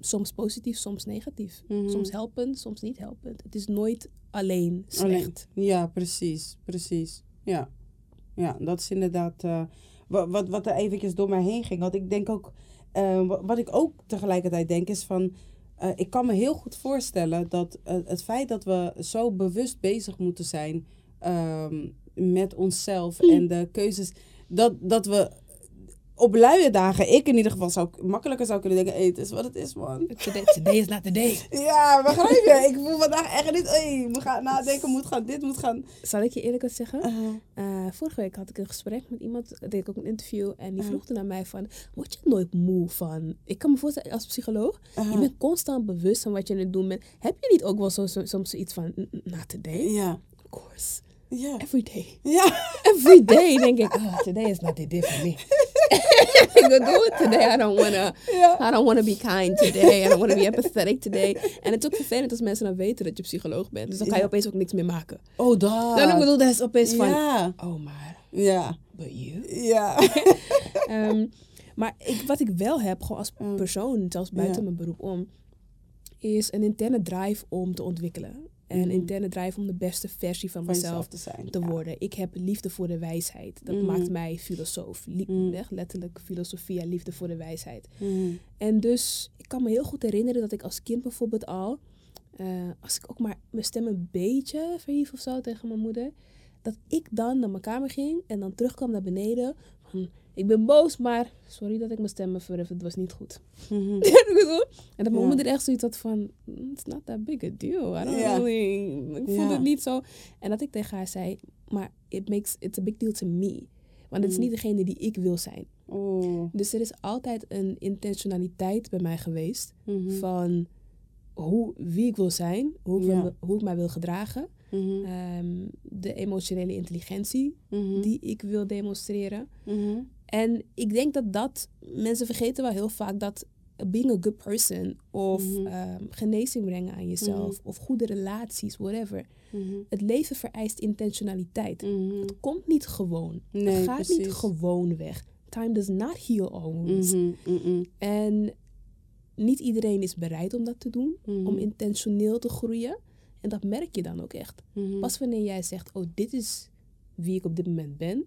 soms positief, soms negatief. Mhm. Soms helpend, soms niet helpend. Het is nooit alleen slecht. Alleen. Ja, precies. Precies. Ja. Ja, dat is inderdaad eh, wa- wat, wat er eventjes door mij heen ging. Want ik denk ook, eh, wa- wat ik ook tegelijkertijd denk is van... eh, ik kan me heel goed voorstellen dat het feit dat we zo bewust bezig moeten zijn ehm, met onszelf Mm. en de keuzes, dat, dat we op luie dagen, ik in ieder geval zou makkelijker zou kunnen denken, hey, het is wat het is man. Today, today is not the day. Ja, begrijp je? Ik voel vandaag echt niet, hey, moet gaan nadenken, moet gaan dit, moet gaan... Zal ik je eerlijk wat zeggen? Eh, Eh, vorige week had ik een gesprek met iemand, deed ik ook een interview. En die Ja. vroeg toen naar mij van, word je nooit moe van... Ik kan me voorstellen, als psycholoog, je bent constant bewust van wat je aan het doen bent. Heb je niet ook wel zo, zo- soms iets van, "N- not today? ja, Of course. ja, Every day. ja. Every day denk ik, oh, today is not the day for me. ik bedoel, today I don't wanna, Ja. I don't wanna be kind today. I don't wanna be empathetic today. En het is ook vervelend als mensen dan weten dat je psycholoog bent. Dus dan kan je opeens ook niks meer maken. Oh, dat. Dan ik bedoel, dat is opeens van, Ja, oh maar, ja, but you? ja. Ehm, maar ik, wat ik wel heb, gewoon als Mm. persoon, zelfs buiten Ja. mijn beroep om, is een interne drive om te ontwikkelen. En een interne drive om de beste versie van, Van mezelf te zijn. te ja. worden. Ik heb liefde voor de wijsheid. Dat Mhm. maakt mij filosoof. Lie- echt letterlijk filosofie en liefde voor de wijsheid. Mhm. En dus, ik kan me heel goed herinneren dat ik als kind bijvoorbeeld al, eh, als ik ook maar mijn stem een beetje verhief of zo tegen mijn moeder, dat ik dan naar mijn kamer ging en dan terugkwam naar beneden. Van, ik ben boos, maar sorry dat ik mijn stem verhief, het was niet goed. Mhm. Bedoel, en dat mijn Ja. moeder echt zoiets had van, "Mm, it's not that big a deal. I don't Ja. really, ik voel het niet zo. En dat ik tegen haar zei, maar it makes, it's a big deal to me. Want het is Mm. niet degene die ik wil zijn. Oh. Dus er is altijd een intentionaliteit bij mij geweest Mhm. van hoe, wie ik wil zijn, hoe ik, wil- hoe ik mij wil gedragen, Mhm. ehm, de emotionele intelligentie Mhm. die ik wil demonstreren. En ik denk dat dat, mensen vergeten wel heel vaak dat being a good person of Mhm. ehm, genezing brengen aan jezelf of goede relaties, whatever. Mhm. Het leven vereist intentionaliteit. Mhm. Het komt niet gewoon. Nee, het gaat niet gewoon weg. Time does not heal all wounds. Mhm. Mhm. En niet iedereen is bereid om dat te doen, Mhm. om intentioneel te groeien. En dat merk je dan ook echt. Mhm. Pas wanneer jij zegt, oh, dit is wie ik op dit moment ben.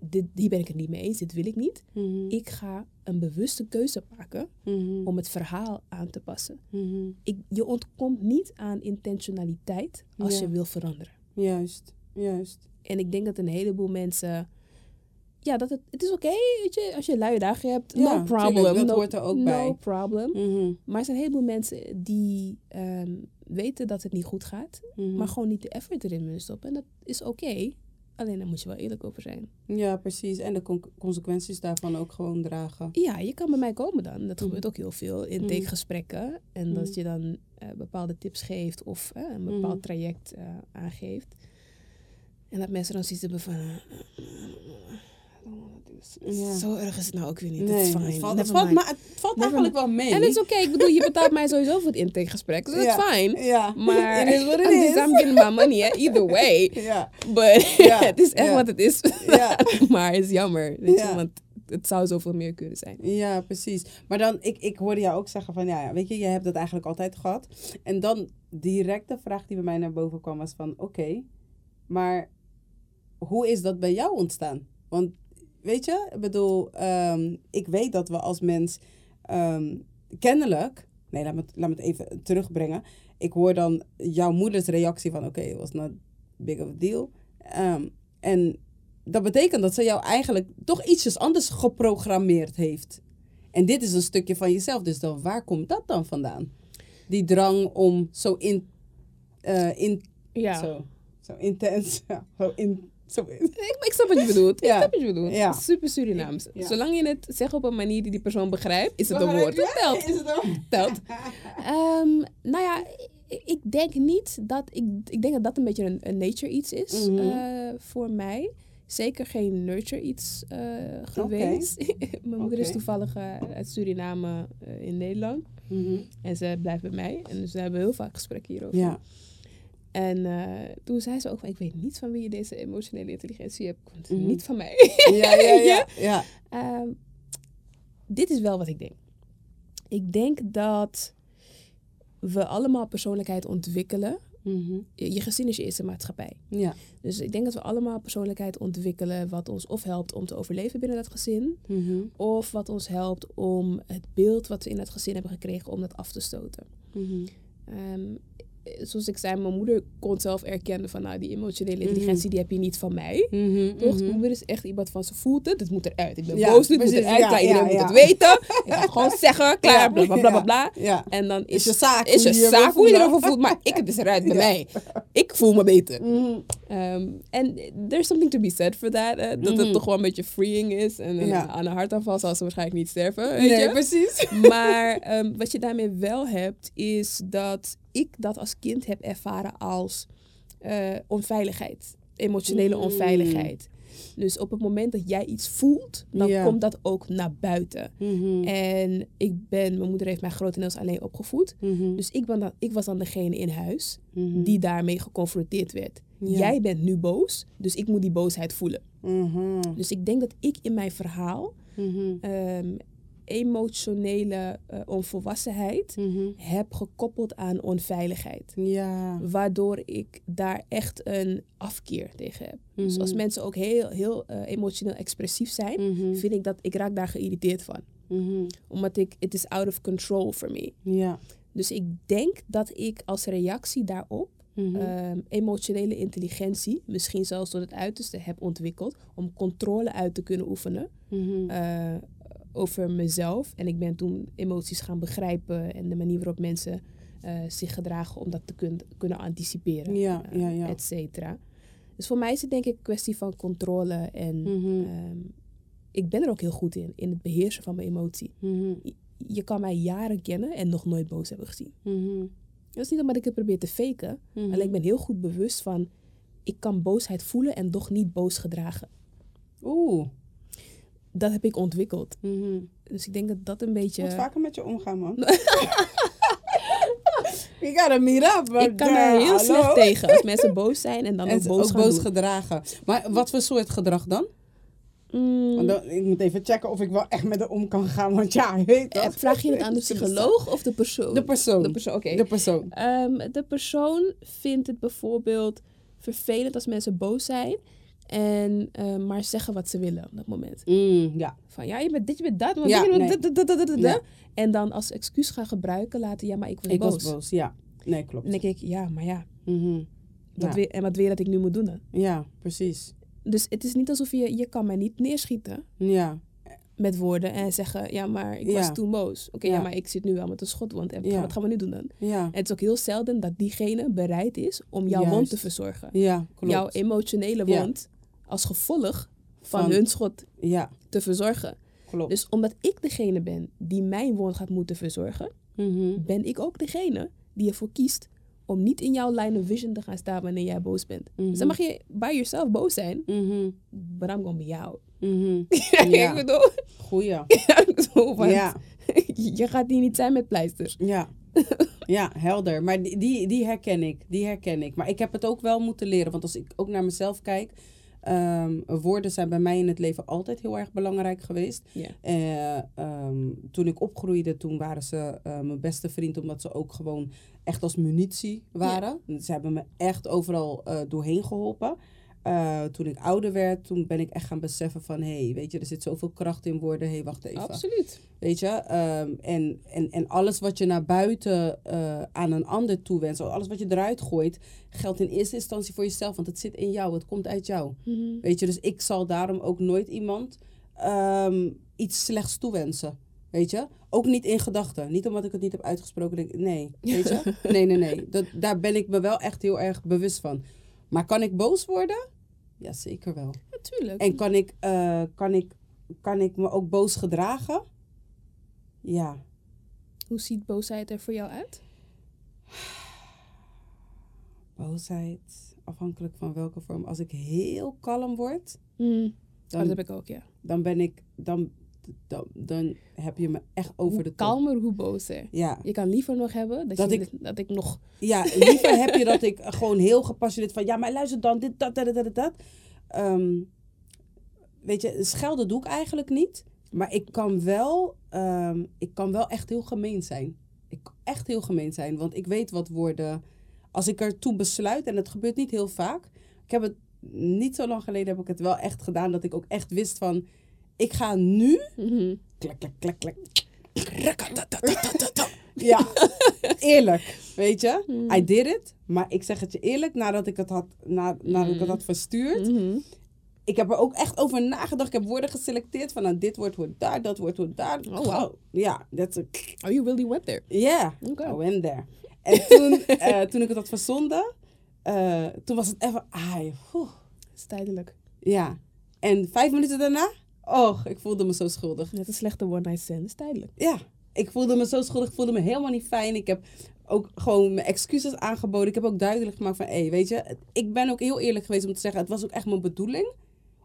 Dit, hier ben ik het niet mee eens, dit wil ik niet. Mhm. Ik ga een bewuste keuze maken Mhm. om het verhaal aan te passen. Mhm. Ik, je ontkomt niet aan intentionaliteit als Ja. je wil veranderen. Juist, juist. En ik denk dat een heleboel mensen... Ja, dat het, het is oké, weet je, als je luie dagen hebt, Ja, no problem. tuurlijk, dat no, hoort er ook no bij. problem. Mhm. Maar er zijn een heleboel mensen die ehm, weten dat het niet goed gaat, maar gewoon niet de effort erin willen stoppen. En dat is oké. Alleen daar moet je wel eerlijk over zijn. Ja, precies. En de con- consequenties daarvan ook gewoon dragen. Ja, je kan bij mij komen dan. Dat gebeurt ook heel veel in Mhm. tegengesprekken. En dat je dan eh, bepaalde tips geeft of eh, een bepaald traject eh, aangeeft. En dat mensen dan zoiets hebben van... Ja. Zo erg is het nou ook weer niet. Nee, het is het valt, het valt, maar het valt Never eigenlijk wel mee. En het is oké. Ik bedoel, je betaalt mij sowieso voor het intakegesprek. Dus dat is fijn. Maar it is what it is. I'm getting my money eh, either way. Ja, But Ja, het is echt wat het is. Maar het is jammer. Weet je, want het zou zoveel meer kunnen zijn. ja, precies. Maar dan, ik, ik hoorde jou ook zeggen van, ja, ja, weet je, je hebt dat eigenlijk altijd gehad. En dan direct de vraag die bij mij naar boven kwam was van, oké, maar hoe is dat bij jou ontstaan? Want, weet je, ik bedoel, ehm, ik weet dat we als mens ehm, kennelijk, nee, laat me, laat me het even terugbrengen. Ik hoor dan jouw moeders reactie van, oké, was not big of a deal. Ehm, en dat betekent dat ze jou eigenlijk toch ietsjes anders geprogrammeerd heeft. En dit is een stukje van jezelf. Dus dan, waar komt dat dan vandaan? Die drang om zo in... eh, in Ja. Zo, zo intens. Ja, zo in... Ik, ik snap wat je bedoelt. Ja. Ik snap wat je bedoelt. Ja. Super Surinaams. Ja. Zolang je het zegt op een manier die die persoon begrijpt, is het een woord. Dat telt. Is het telt. Ehm, nou ja, ik, denk niet dat... Ik, ik denk dat dat een beetje een, een nature iets is Mhm. eh, voor mij. Zeker geen nurture iets eh, geweest. Mijn moeder is toevallig eh, uit Suriname in Nederland. Mhm. En ze blijft bij mij. En dus we hebben heel vaak gesprekken hierover. Ja. En eh, toen zei ze ook van, ik weet niet van wie je deze emotionele intelligentie hebt. Want Mhm. Niet van mij. Ja, ja, ja. ja. Ehm, dit is wel wat ik denk. Ik denk dat we allemaal persoonlijkheid ontwikkelen. Mhm. Je je gezin is je eerste maatschappij. Ja. Dus ik denk dat we allemaal persoonlijkheid ontwikkelen wat ons of helpt om te overleven binnen dat gezin. Mhm. Of wat ons helpt om het beeld wat we in dat gezin hebben gekregen, om dat af te stoten. Ehm, zoals ik zei, mijn moeder kon zelf erkennen van nou, die emotionele intelligentie, die heb je niet van mij. Mhm. Toch? Mhm. Mijn moeder is echt iemand van ze voelt het, dit moet eruit. Ik ben Ja, boos, moet precies. eruit. Ja, iedereen ja, moet het weten. Ik ga het gewoon zeggen, klaar, bla bla bla bla. En dan is, Is je zaak is je zaak hoe je erover voelt, maar ik het is eruit bij mij. Ik voel me beter. Mhm. Ehm, En there's something to be said for that. eh, dat Mhm. het toch wel een beetje freeing is. En eh, aan een hartaanval zal ze waarschijnlijk niet sterven. Weet Nee, je? precies. Maar ehm, wat je daarmee wel hebt, is dat ik dat als kind heb ervaren als eh, onveiligheid. Emotionele Mm. onveiligheid. Dus op het moment dat jij iets voelt, dan komt dat ook naar buiten. Mhm. En ik ben, mijn moeder heeft mij grotendeels alleen opgevoed. Mhm. Dus ik, ben dan, ik was dan degene in huis Mhm. die daarmee geconfronteerd werd. Jij bent nu boos, dus ik moet die boosheid voelen. Dus ik denk dat ik in mijn verhaal Mhm. Emotionele eh, onvolwassenheid Mhm. heb gekoppeld aan onveiligheid. Ja. Waardoor ik daar echt een afkeer tegen heb. Dus Mhm. als mensen ook heel, heel eh, emotioneel expressief zijn, Mhm. vind ik dat ik raak daar geïrriteerd van. Omdat ik, it is out of control for me. Ja. Dus ik denk dat ik als reactie daarop ehm, emotionele intelligentie, misschien zelfs tot het uiterste, heb ontwikkeld om controle uit te kunnen oefenen Mhm. Over mezelf. En ik ben toen emoties gaan begrijpen en de manier waarop mensen eh, zich gedragen om dat te kun- kunnen anticiperen, Ja, eh, ja, ja. et cetera. Dus voor mij is het denk ik een kwestie van controle en Mhm. ehm, ik ben er ook heel goed in, in het beheersen van mijn emotie. Mhm. Je kan mij jaren kennen en nog nooit boos hebben gezien. Mhm. Dat is niet omdat ik het probeer te faken, alleen ik ben heel goed bewust van, ik kan boosheid voelen en toch niet boos gedragen. Oeh. Dat heb ik ontwikkeld. Mhm. Dus ik denk dat dat een Ik beetje... moet vaker met je omgaan, man. Je gotta meet up. Ik kan er heel slecht tegen als mensen boos zijn en dan En ook boos ook gaan boos doen. gedragen. Maar wat voor soort gedrag dan? Mm, Want dan- ik moet even checken of ik wel echt met haar om kan gaan. Want ja, weet eh, toch? vraag je het aan de psycholoog of de persoon? De persoon. De persoon, oké. De persoon. Ehm, de persoon vindt het bijvoorbeeld vervelend als mensen boos zijn en eh, maar zeggen wat ze willen op dat moment. Mm, ja. Van ja, je bent dit, je bent dat, maar Ja, je nee. Ja. En dan als excuus gaan gebruiken laten, ja, maar ik was Ik boos. was boos, ja. Nee, klopt. Dan denk ik, ja, maar ja, Mhm. wat Ja. wil- en wat je dat ik nu moet doen dan? Ja, precies. Dus het is niet alsof je, je kan mij niet neerschieten Ja. met woorden en zeggen, ja, maar ik was toen boos. Oké, ja. Ja. maar ik zit nu wel met een schotwond en wat gaan we nu doen dan? Ja. En het is ook heel zelden dat diegene bereid is om jouw wond Juist. te verzorgen. Ja, klopt. Jouw emotionele wond als gevolg van, Van- hun schot Ja, te verzorgen. klopt. Dus omdat ik degene ben die mijn wond gaat moeten verzorgen, Mhm. ben ik ook degene die ervoor kiest om niet in jouw line of vision te gaan staan wanneer jij boos bent. Mhm. Dus dan mag je by yourself boos zijn, Mhm. but I'm gonna be out. Mhm. ik bedoel, Goeie. Ja. je gaat hier niet zijn met pleisters. Ja. ja, helder. Maar die, die, die herken ik. Die herken ik. Maar ik heb het ook wel moeten leren. Want als ik ook naar mezelf kijk. Ehm, woorden zijn bij mij in het leven altijd heel erg belangrijk geweest. Eh, ehm, toen ik opgroeide, toen waren ze eh, mijn beste vriend. Omdat ze ook gewoon echt als munitie waren. Ze hebben me echt overal eh, doorheen geholpen. Eh, toen ik ouder werd, toen ben ik echt gaan beseffen van... hé, hey, weet je, er zit zoveel kracht in woorden. Hé, hey, wacht even. Absoluut. Weet je, ehm, en, en, en alles wat je naar buiten eh, aan een ander toewenst, alles wat je eruit gooit, geldt in eerste instantie voor jezelf, want het zit in jou, het komt uit jou. Mhm. Weet je, dus ik zal daarom ook nooit iemand ehm, iets slechts toewensen. Weet je, ook niet in gedachten. Niet omdat ik het niet heb uitgesproken. Denk, nee, weet je? Nee, nee, nee. Dat, daar ben ik me wel echt heel erg bewust van. Maar kan ik boos worden? Ja, zeker wel. Natuurlijk. En kan ik, eh, kan, ik, kan ik me ook boos gedragen? Ja. Hoe ziet boosheid er voor jou uit? Boosheid, afhankelijk van welke vorm. Als ik heel kalm word, Mm. dan, dat heb ik ook, ja. dan ben ik, dan, dan, dan heb je me echt over hoe de top. kalmer, hoe bozer. Ja. Je kan liever nog hebben dat, Dat je, ik- dat ik nog... ja, liever heb je dat ik gewoon heel gepassioneerd van, ja, maar luister dan, dit, dat, dat, dat, dat, dat. Ehm, weet je, schelden doe ik eigenlijk niet. Maar ik kan wel, ehm, ik kan wel echt heel gemeen zijn. Ik kan echt heel gemeen zijn, want ik weet wat woorden... Als ik ertoe besluit, en het gebeurt niet heel vaak. Ik heb het niet zo lang geleden heb ik het wel echt gedaan dat ik ook echt wist van, ik ga nu Mhm. klak, klak. Rakatatatatata. Ja, eerlijk, weet je. Hmm. I did it, maar ik zeg het je eerlijk, nadat ik het had, na, nadat ik het had verstuurd, Mhm. ik heb er ook echt over nagedacht. Ik heb woorden geselecteerd van, nou, dit woord hoort daar, dat woord hoort daar. Oh, wow. Ja, that's a, Oh, you really went there. yeah. I went there. En toen, eh, toen ik het had verzonden, eh, toen was het even, ai, is tijdelijk. ja. En vijf minuten daarna, oh, ik voelde me zo schuldig. Net een slechte one-night stand. Is tijdelijk. ja, ik voelde me zo schuldig. Ik voelde me helemaal niet fijn. Ik heb ook gewoon mijn excuses aangeboden. Ik heb ook duidelijk gemaakt van, hé, weet je, ik ben ook heel eerlijk geweest om te zeggen, het was ook echt mijn bedoeling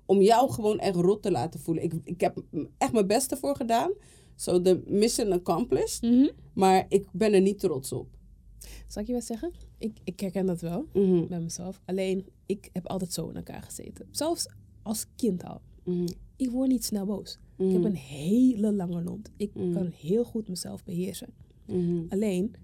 om jou gewoon echt rot te laten voelen. Ik, ik heb echt mijn beste voor gedaan. So the mission accomplished. Mhm. Maar ik ben er niet trots op. Zal ik je wat zeggen? Ik, ik herken dat wel Mhm, bij mezelf. Alleen, ik heb altijd zo in elkaar gezeten. Zelfs als kind al. mhm, Ik word niet snel boos. Ik mhm, heb een hele lange mond. Ik Mm. kan heel goed mezelf beheersen. mhm, Alleen,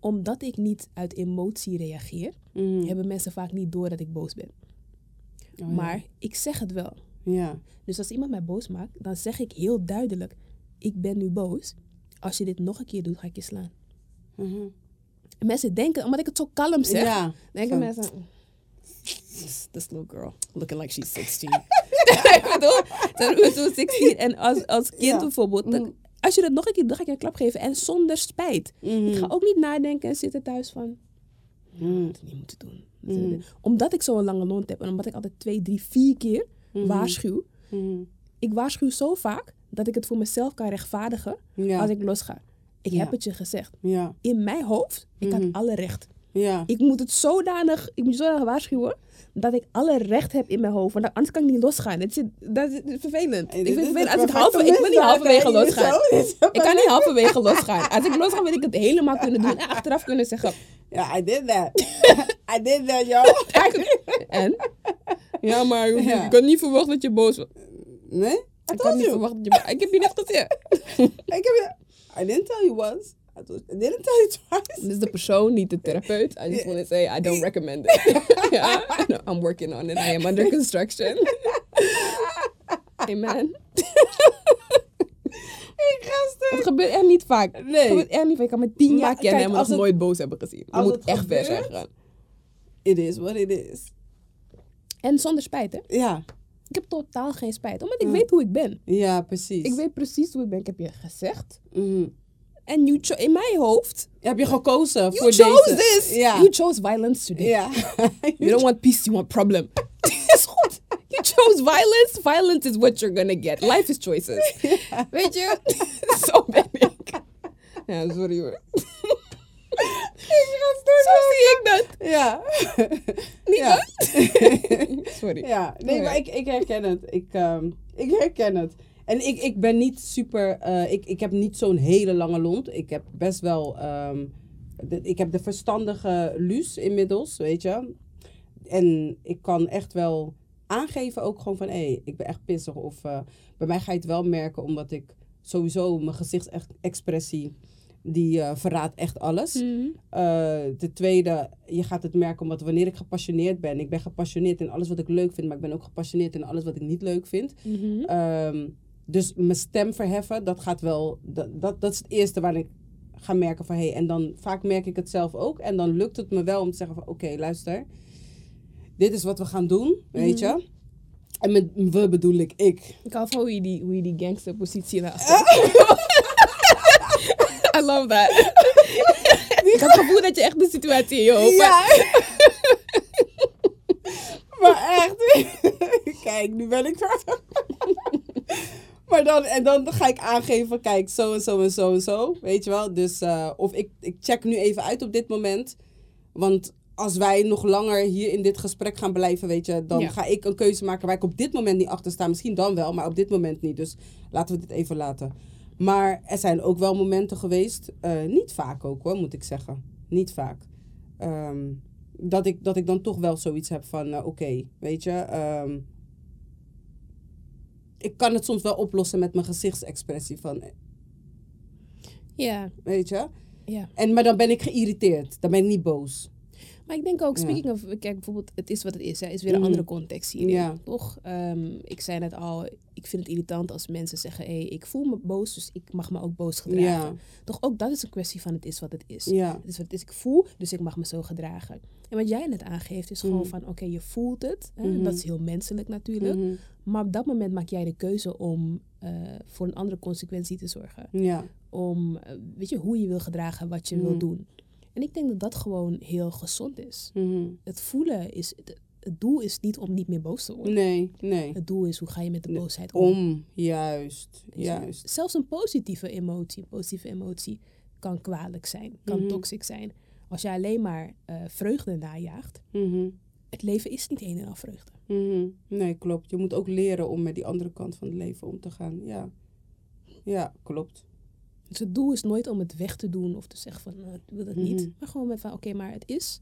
omdat ik niet uit emotie reageer, mhm. hebben mensen vaak niet door dat ik boos ben. Oh, ja. Maar ik zeg het wel. Ja. Dus als iemand mij boos maakt, dan zeg ik heel duidelijk: Ik ben nu boos. Als je dit nog een keer doet, ga ik je slaan. Mhm. En mensen denken, omdat ik het zo kalm zeg, Ja. denken mensen: This, this little girl, looking like she's 16. ik bedoel, zo 16. En als, als kind Ja. bijvoorbeeld, dan- Mhm. als je dat nog een keer dan ga ik je een klap geven. En zonder spijt. Mhm. Ik ga ook niet nadenken en zitten thuis van: dat niet moeten doen. Omdat ik zo'n lange mond heb en omdat ik altijd twee, drie, vier keer Mhm. waarschuw. Mhm. Ik waarschuw zo vaak dat ik het voor mezelf kan rechtvaardigen Ja. als ik losga. Ik Ja. heb het je gezegd. Ja. In mijn hoofd, ik had Mhm. alle recht. Ja. Ik moet het zodanig, ik moet zodanig waarschuwen dat ik alle recht heb in mijn hoofd. Want anders kan ik niet losgaan. Het is, dat is vervelend. Ik vind het vervelend. Als ik, halve, ik kan niet halverwege losgaan. Ik kan niet halverwege losgaan. Als ik losga, wil ik het helemaal kunnen doen. En achteraf kunnen zeggen. Ja, I did that. I did that, yo. En? Ja, maar Ja. ik kan niet verwachten dat je boos wordt. nee? I Ik kan niet verwachten dat je boos Ik heb je net gezegd. Ik heb je... I didn't tell you once. I, didn't tell you twice. De persoon, niet de therapeut. I just want to say, I don't recommend it. no, I'm working on it. I am under construction. Amen. Ik ga stuk. Het gebeurt echt niet vaak. Nee. Het gebeurt echt niet vaak. Ik kan me tien jaar kennen en me nog het- nooit boos hebben gezien. Je als moet echt ver zijn gegaan. It is what it is. En zonder spijt, hè. Ja. Ik heb totaal geen spijt. Omdat ik Ja. weet hoe ik ben. Ja, precies. Ik weet precies hoe ik ben. Ik heb je gezegd. Mhm. En you in mijn hoofd, Heb je gekozen you voor chose deze? this. Ja. You chose violence today. Ja. You don't want peace, you want problem. is goed. You chose violence. Violence is what you're gonna get. Life is choices. Weet je? Zo ben ik. Ja, sorry hoor. Ik ga. Zo ik dat? Ja. Niet ja. Sorry. Ja, nee, maar ik, ik herken het. Ik, ehm, ik herken het. En ik, ik ben niet super... eh, ik, ik heb niet zo'n hele lange lont. Ik heb best wel... ehm, de, ik heb de verstandige Luus inmiddels, weet je. En ik kan echt wel aangeven ook gewoon van... Hé, hey, ik ben echt pissig. Of eh, bij mij ga je het wel merken omdat ik sowieso mijn gezichtsexpressie... Die eh, verraadt echt alles. Eh, de tweede, je gaat het merken omdat wanneer ik gepassioneerd ben, ik ben gepassioneerd in alles wat ik leuk vind, maar ik ben ook gepassioneerd in alles wat ik niet leuk vind. Ehm, dus mijn stem verheffen, dat gaat wel, dat, dat, dat is het eerste waar ik ga merken van hé, hey, en dan vaak merk ik het zelf ook en dan lukt het me wel om te zeggen van oké, luister, dit is wat we gaan doen, weet je. En met we bedoel ik ik. Ik hou van hoe je die, hoe je die gangsterpositie naast I love that. ik heb het gevoel dat je echt de situatie in je hoofd hebt. maar echt. kijk, nu ben ik verder. Maar dan, en dan ga ik aangeven, kijk, zo en zo en zo en zo. Weet je wel? Dus, eh, of ik, ik check nu even uit op dit moment. Want als wij nog langer hier in dit gesprek gaan blijven, weet je, dan Ja. ga ik een keuze maken waar ik op dit moment niet achter sta. Misschien dan wel, maar op dit moment niet. Dus laten we dit even laten. Maar er zijn ook wel momenten geweest, eh, niet vaak ook hoor, moet ik zeggen. Niet vaak. Ehm, dat, ik, dat ik dan toch wel zoiets heb van, eh, oké, weet je. ehm, ik kan het soms wel oplossen met mijn gezichtsexpressie van, eh, Ja, weet je. ja. En, maar dan ben ik geïrriteerd. Dan ben ik niet boos. Maar ik denk ook, Ja. speaking of, kijk bijvoorbeeld, het is wat het is, hè, is weer een Mhm. andere context hierin, Ja. toch? Ehm, ik zei net al, ik vind het irritant als mensen zeggen, hé, ik voel me boos, dus ik mag me ook boos gedragen. Ja, Toch ook dat is een kwestie van het is wat het is. ja, Het is wat het is, ik voel, dus ik mag me zo gedragen. En wat jij net aangeeft is gewoon Mhm. van, oké, je voelt het. Hè? Mhm. Dat is heel menselijk natuurlijk. Mhm. Maar op dat moment maak jij de keuze om eh, voor een andere consequentie te zorgen. ja, Om, eh, weet je, hoe je wil gedragen, wat je wil Mhm. doen. En ik denk dat dat gewoon heel gezond is. Mhm. Het voelen is, het, het doel is niet om niet meer boos te worden. nee, nee. Het doel is hoe ga je met de boosheid om. Om, juist, juist. Zelfs een positieve emotie, een positieve emotie kan kwalijk zijn, kan Mhm. toxisch zijn. Als je alleen maar eh, vreugde najaagt, Mhm. het leven is niet een en al vreugde. Mhm. Nee, klopt. Je moet ook leren om met die andere kant van het leven om te gaan. Ja, ja klopt. Dus het doel is nooit om het weg te doen of te zeggen van nou, ik wil dat niet. Mhm. Maar gewoon met van oké, maar het is.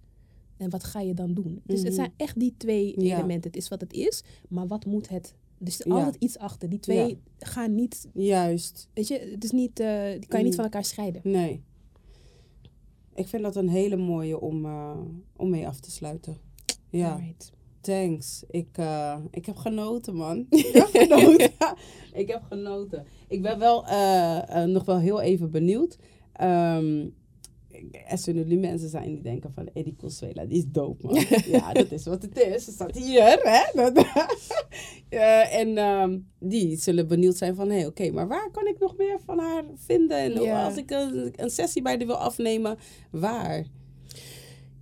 En wat ga je dan doen? Dus het Mhm. zijn echt die twee Ja. elementen. Het is wat het is, maar wat moet het? Dus er is Ja. altijd iets achter. Die twee Ja. gaan niet, Juist. weet je, het is niet, eh, die kan je niet Mhm. van elkaar scheiden. Nee. Ik vind dat een hele mooie om, eh, om mee af te sluiten. Ja, Alright. thanks. Ik, eh, ik heb genoten, man. Ik heb genoten. ik heb genoten. Ik ben wel nog wel heel even benieuwd. Ehm, er zullen nu mensen zijn die denken van Eddie Consuela, die is dope, man. ja, dat is wat het is. Ze staat hier, hè. En ehm, die zullen benieuwd zijn van, hé, hey, oké, maar waar kan ik nog meer van haar vinden? En als ik een, een sessie bij haar wil afnemen, waar?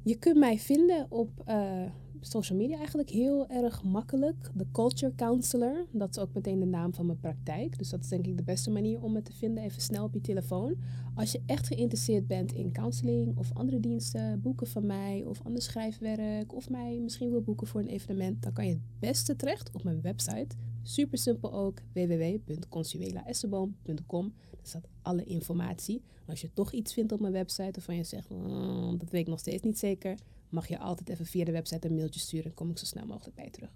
Je kunt mij vinden op eh, social media eigenlijk heel erg makkelijk. De Culture Counselor. Dat is ook meteen de naam van mijn praktijk. Dus dat is denk ik de beste manier om me te vinden. Even snel op je telefoon. Als je echt geïnteresseerd bent in counseling of andere diensten, boeken van mij of ander schrijfwerk of mij misschien wil boeken voor een evenement, dan kan je het beste terecht op mijn website. Super simpel ook www.consuelaesseboom.com. Daar staat alle informatie. Als je toch iets vindt op mijn website waarvan je zegt, "Mm, dat weet ik nog steeds niet zeker, mag je altijd even via de website een mailtje sturen en kom ik zo snel mogelijk bij je terug.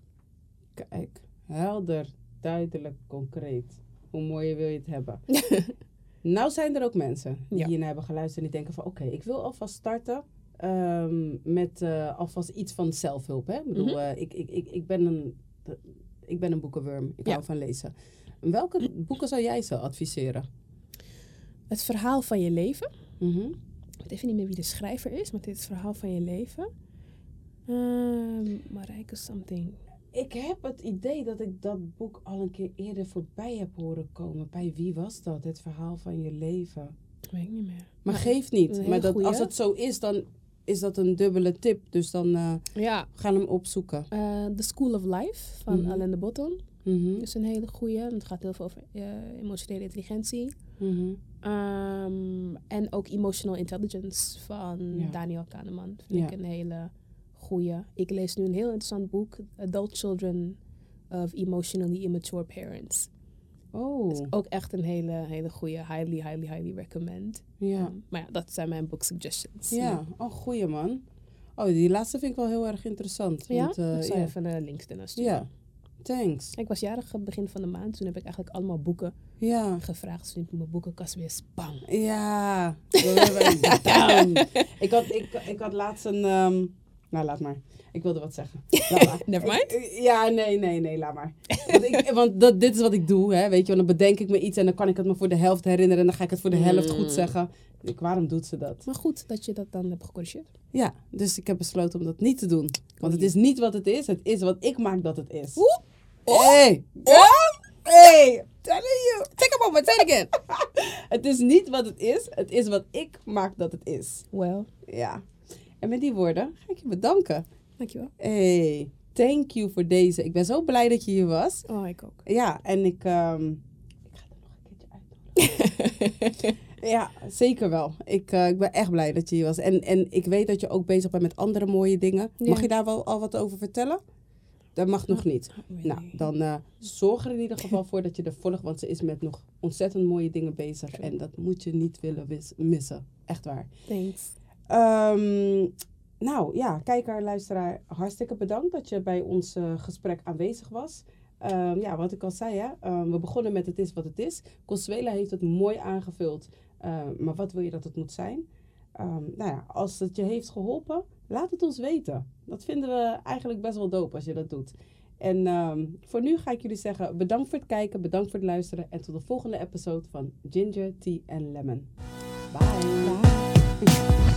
Kijk, helder, duidelijk, concreet. Hoe mooi wil je het hebben? nou zijn er ook mensen die Ja. hiernaar hebben geluisterd en die denken van... Oké, ik wil alvast starten ehm, met eh, alvast iets van zelfhulp. Hè? Ik bedoel, Mhm. eh, ik, ik, ik, ik, ben een, ik ben een boekenworm. Ik Ja. hou van lezen. Welke boeken zou jij ze adviseren? Het verhaal van je leven. Mhm. Ik weet even niet meer wie de schrijver is, maar dit is het verhaal van je leven. Ehm Marijke something. Ik heb het idee dat ik dat boek al een keer eerder voorbij heb horen komen. Bij wie was dat? Het verhaal van je leven. Weet ik niet meer. Maar geeft niet. Maar dat, goeie. als het zo is, dan is dat een dubbele tip. Dus dan eh Ja, gaan we hem opzoeken. eh, The School of Life van Mhm. Alain de Botton. Mhm, is een hele goeie. Het gaat heel veel over eh, emotionele intelligentie. mhm, Ehm, En ook Emotional Intelligence van Ja. Daniel Kahneman. Vind Ja. ik een hele goeie. Ik lees nu een heel interessant boek. Adult Children of Emotionally Immature Parents. Oh, Ook echt een hele, hele goeie. Highly, highly, highly recommend. ja. Um, maar ja, dat zijn mijn book suggestions. Ja, oh, goeie man. Oh, die laatste vind ik wel heel erg interessant. Ja? Want, eh, ik zal ja. even links ernaar sturen. ja, thanks. Ik was jarig begin van de maand. Toen heb ik eigenlijk allemaal boeken Ja, gevraagd. Dus heb ik mijn boekenkast weer spang. ja. Ik had, ik, ik had laatst een... ehm, nou, laat maar. Ik wilde wat zeggen. Never mind. Ik- ja, nee, nee, nee, laat maar. Want, ik, want dat, dit is wat ik doe, hè, weet je. Want dan bedenk ik me iets en dan kan ik het me voor de helft herinneren. En dan ga ik het voor de helft goed Mm. zeggen. Ik, waarom doet ze dat? Maar goed dat je dat dan hebt gecorrigeerd. Ja, dus ik heb besloten om dat niet te doen. Want het is niet wat het is, het is wat ik maak dat het is. Hey! Hey! Telling you! Take a moment, say it again. Het is niet wat het is, het is wat ik maak dat het is. Well, Ja. En met die woorden ga ik je bedanken. dankjewel. Hey, thank you voor deze. Ik ben zo blij dat je hier was. Oh, ik ook. Ja, en ik, ehm, ik ga er nog een keertje uitnodigen. ja, zeker wel. Ik, eh, ik ben echt blij dat je hier was. En, en ik weet dat je ook bezig bent met andere mooie dingen. Ja. Mag je daar wel al wat over vertellen? Dat mag nog niet. Nou, dan eh, zorg er in ieder geval voor dat je er volgt. Want ze is met nog ontzettend mooie dingen bezig. En dat moet je niet willen missen. Echt waar. Thanks. Ehm, nou ja, kijker, luisteraar, hartstikke bedankt dat je bij ons eh, gesprek aanwezig was. Ehm, ja, wat ik al zei, hè, ehm, we begonnen met het is wat het is. Consuela heeft het mooi aangevuld, maar wat wil je dat het moet zijn? Ehm, nou ja, als het je heeft geholpen, laat het ons weten. Dat vinden we eigenlijk best wel dope als je dat doet. En ehm, voor nu ga ik jullie zeggen bedankt voor het kijken, bedankt voor het luisteren en tot de volgende episode van Ginger, Tea en Lemon. Bye!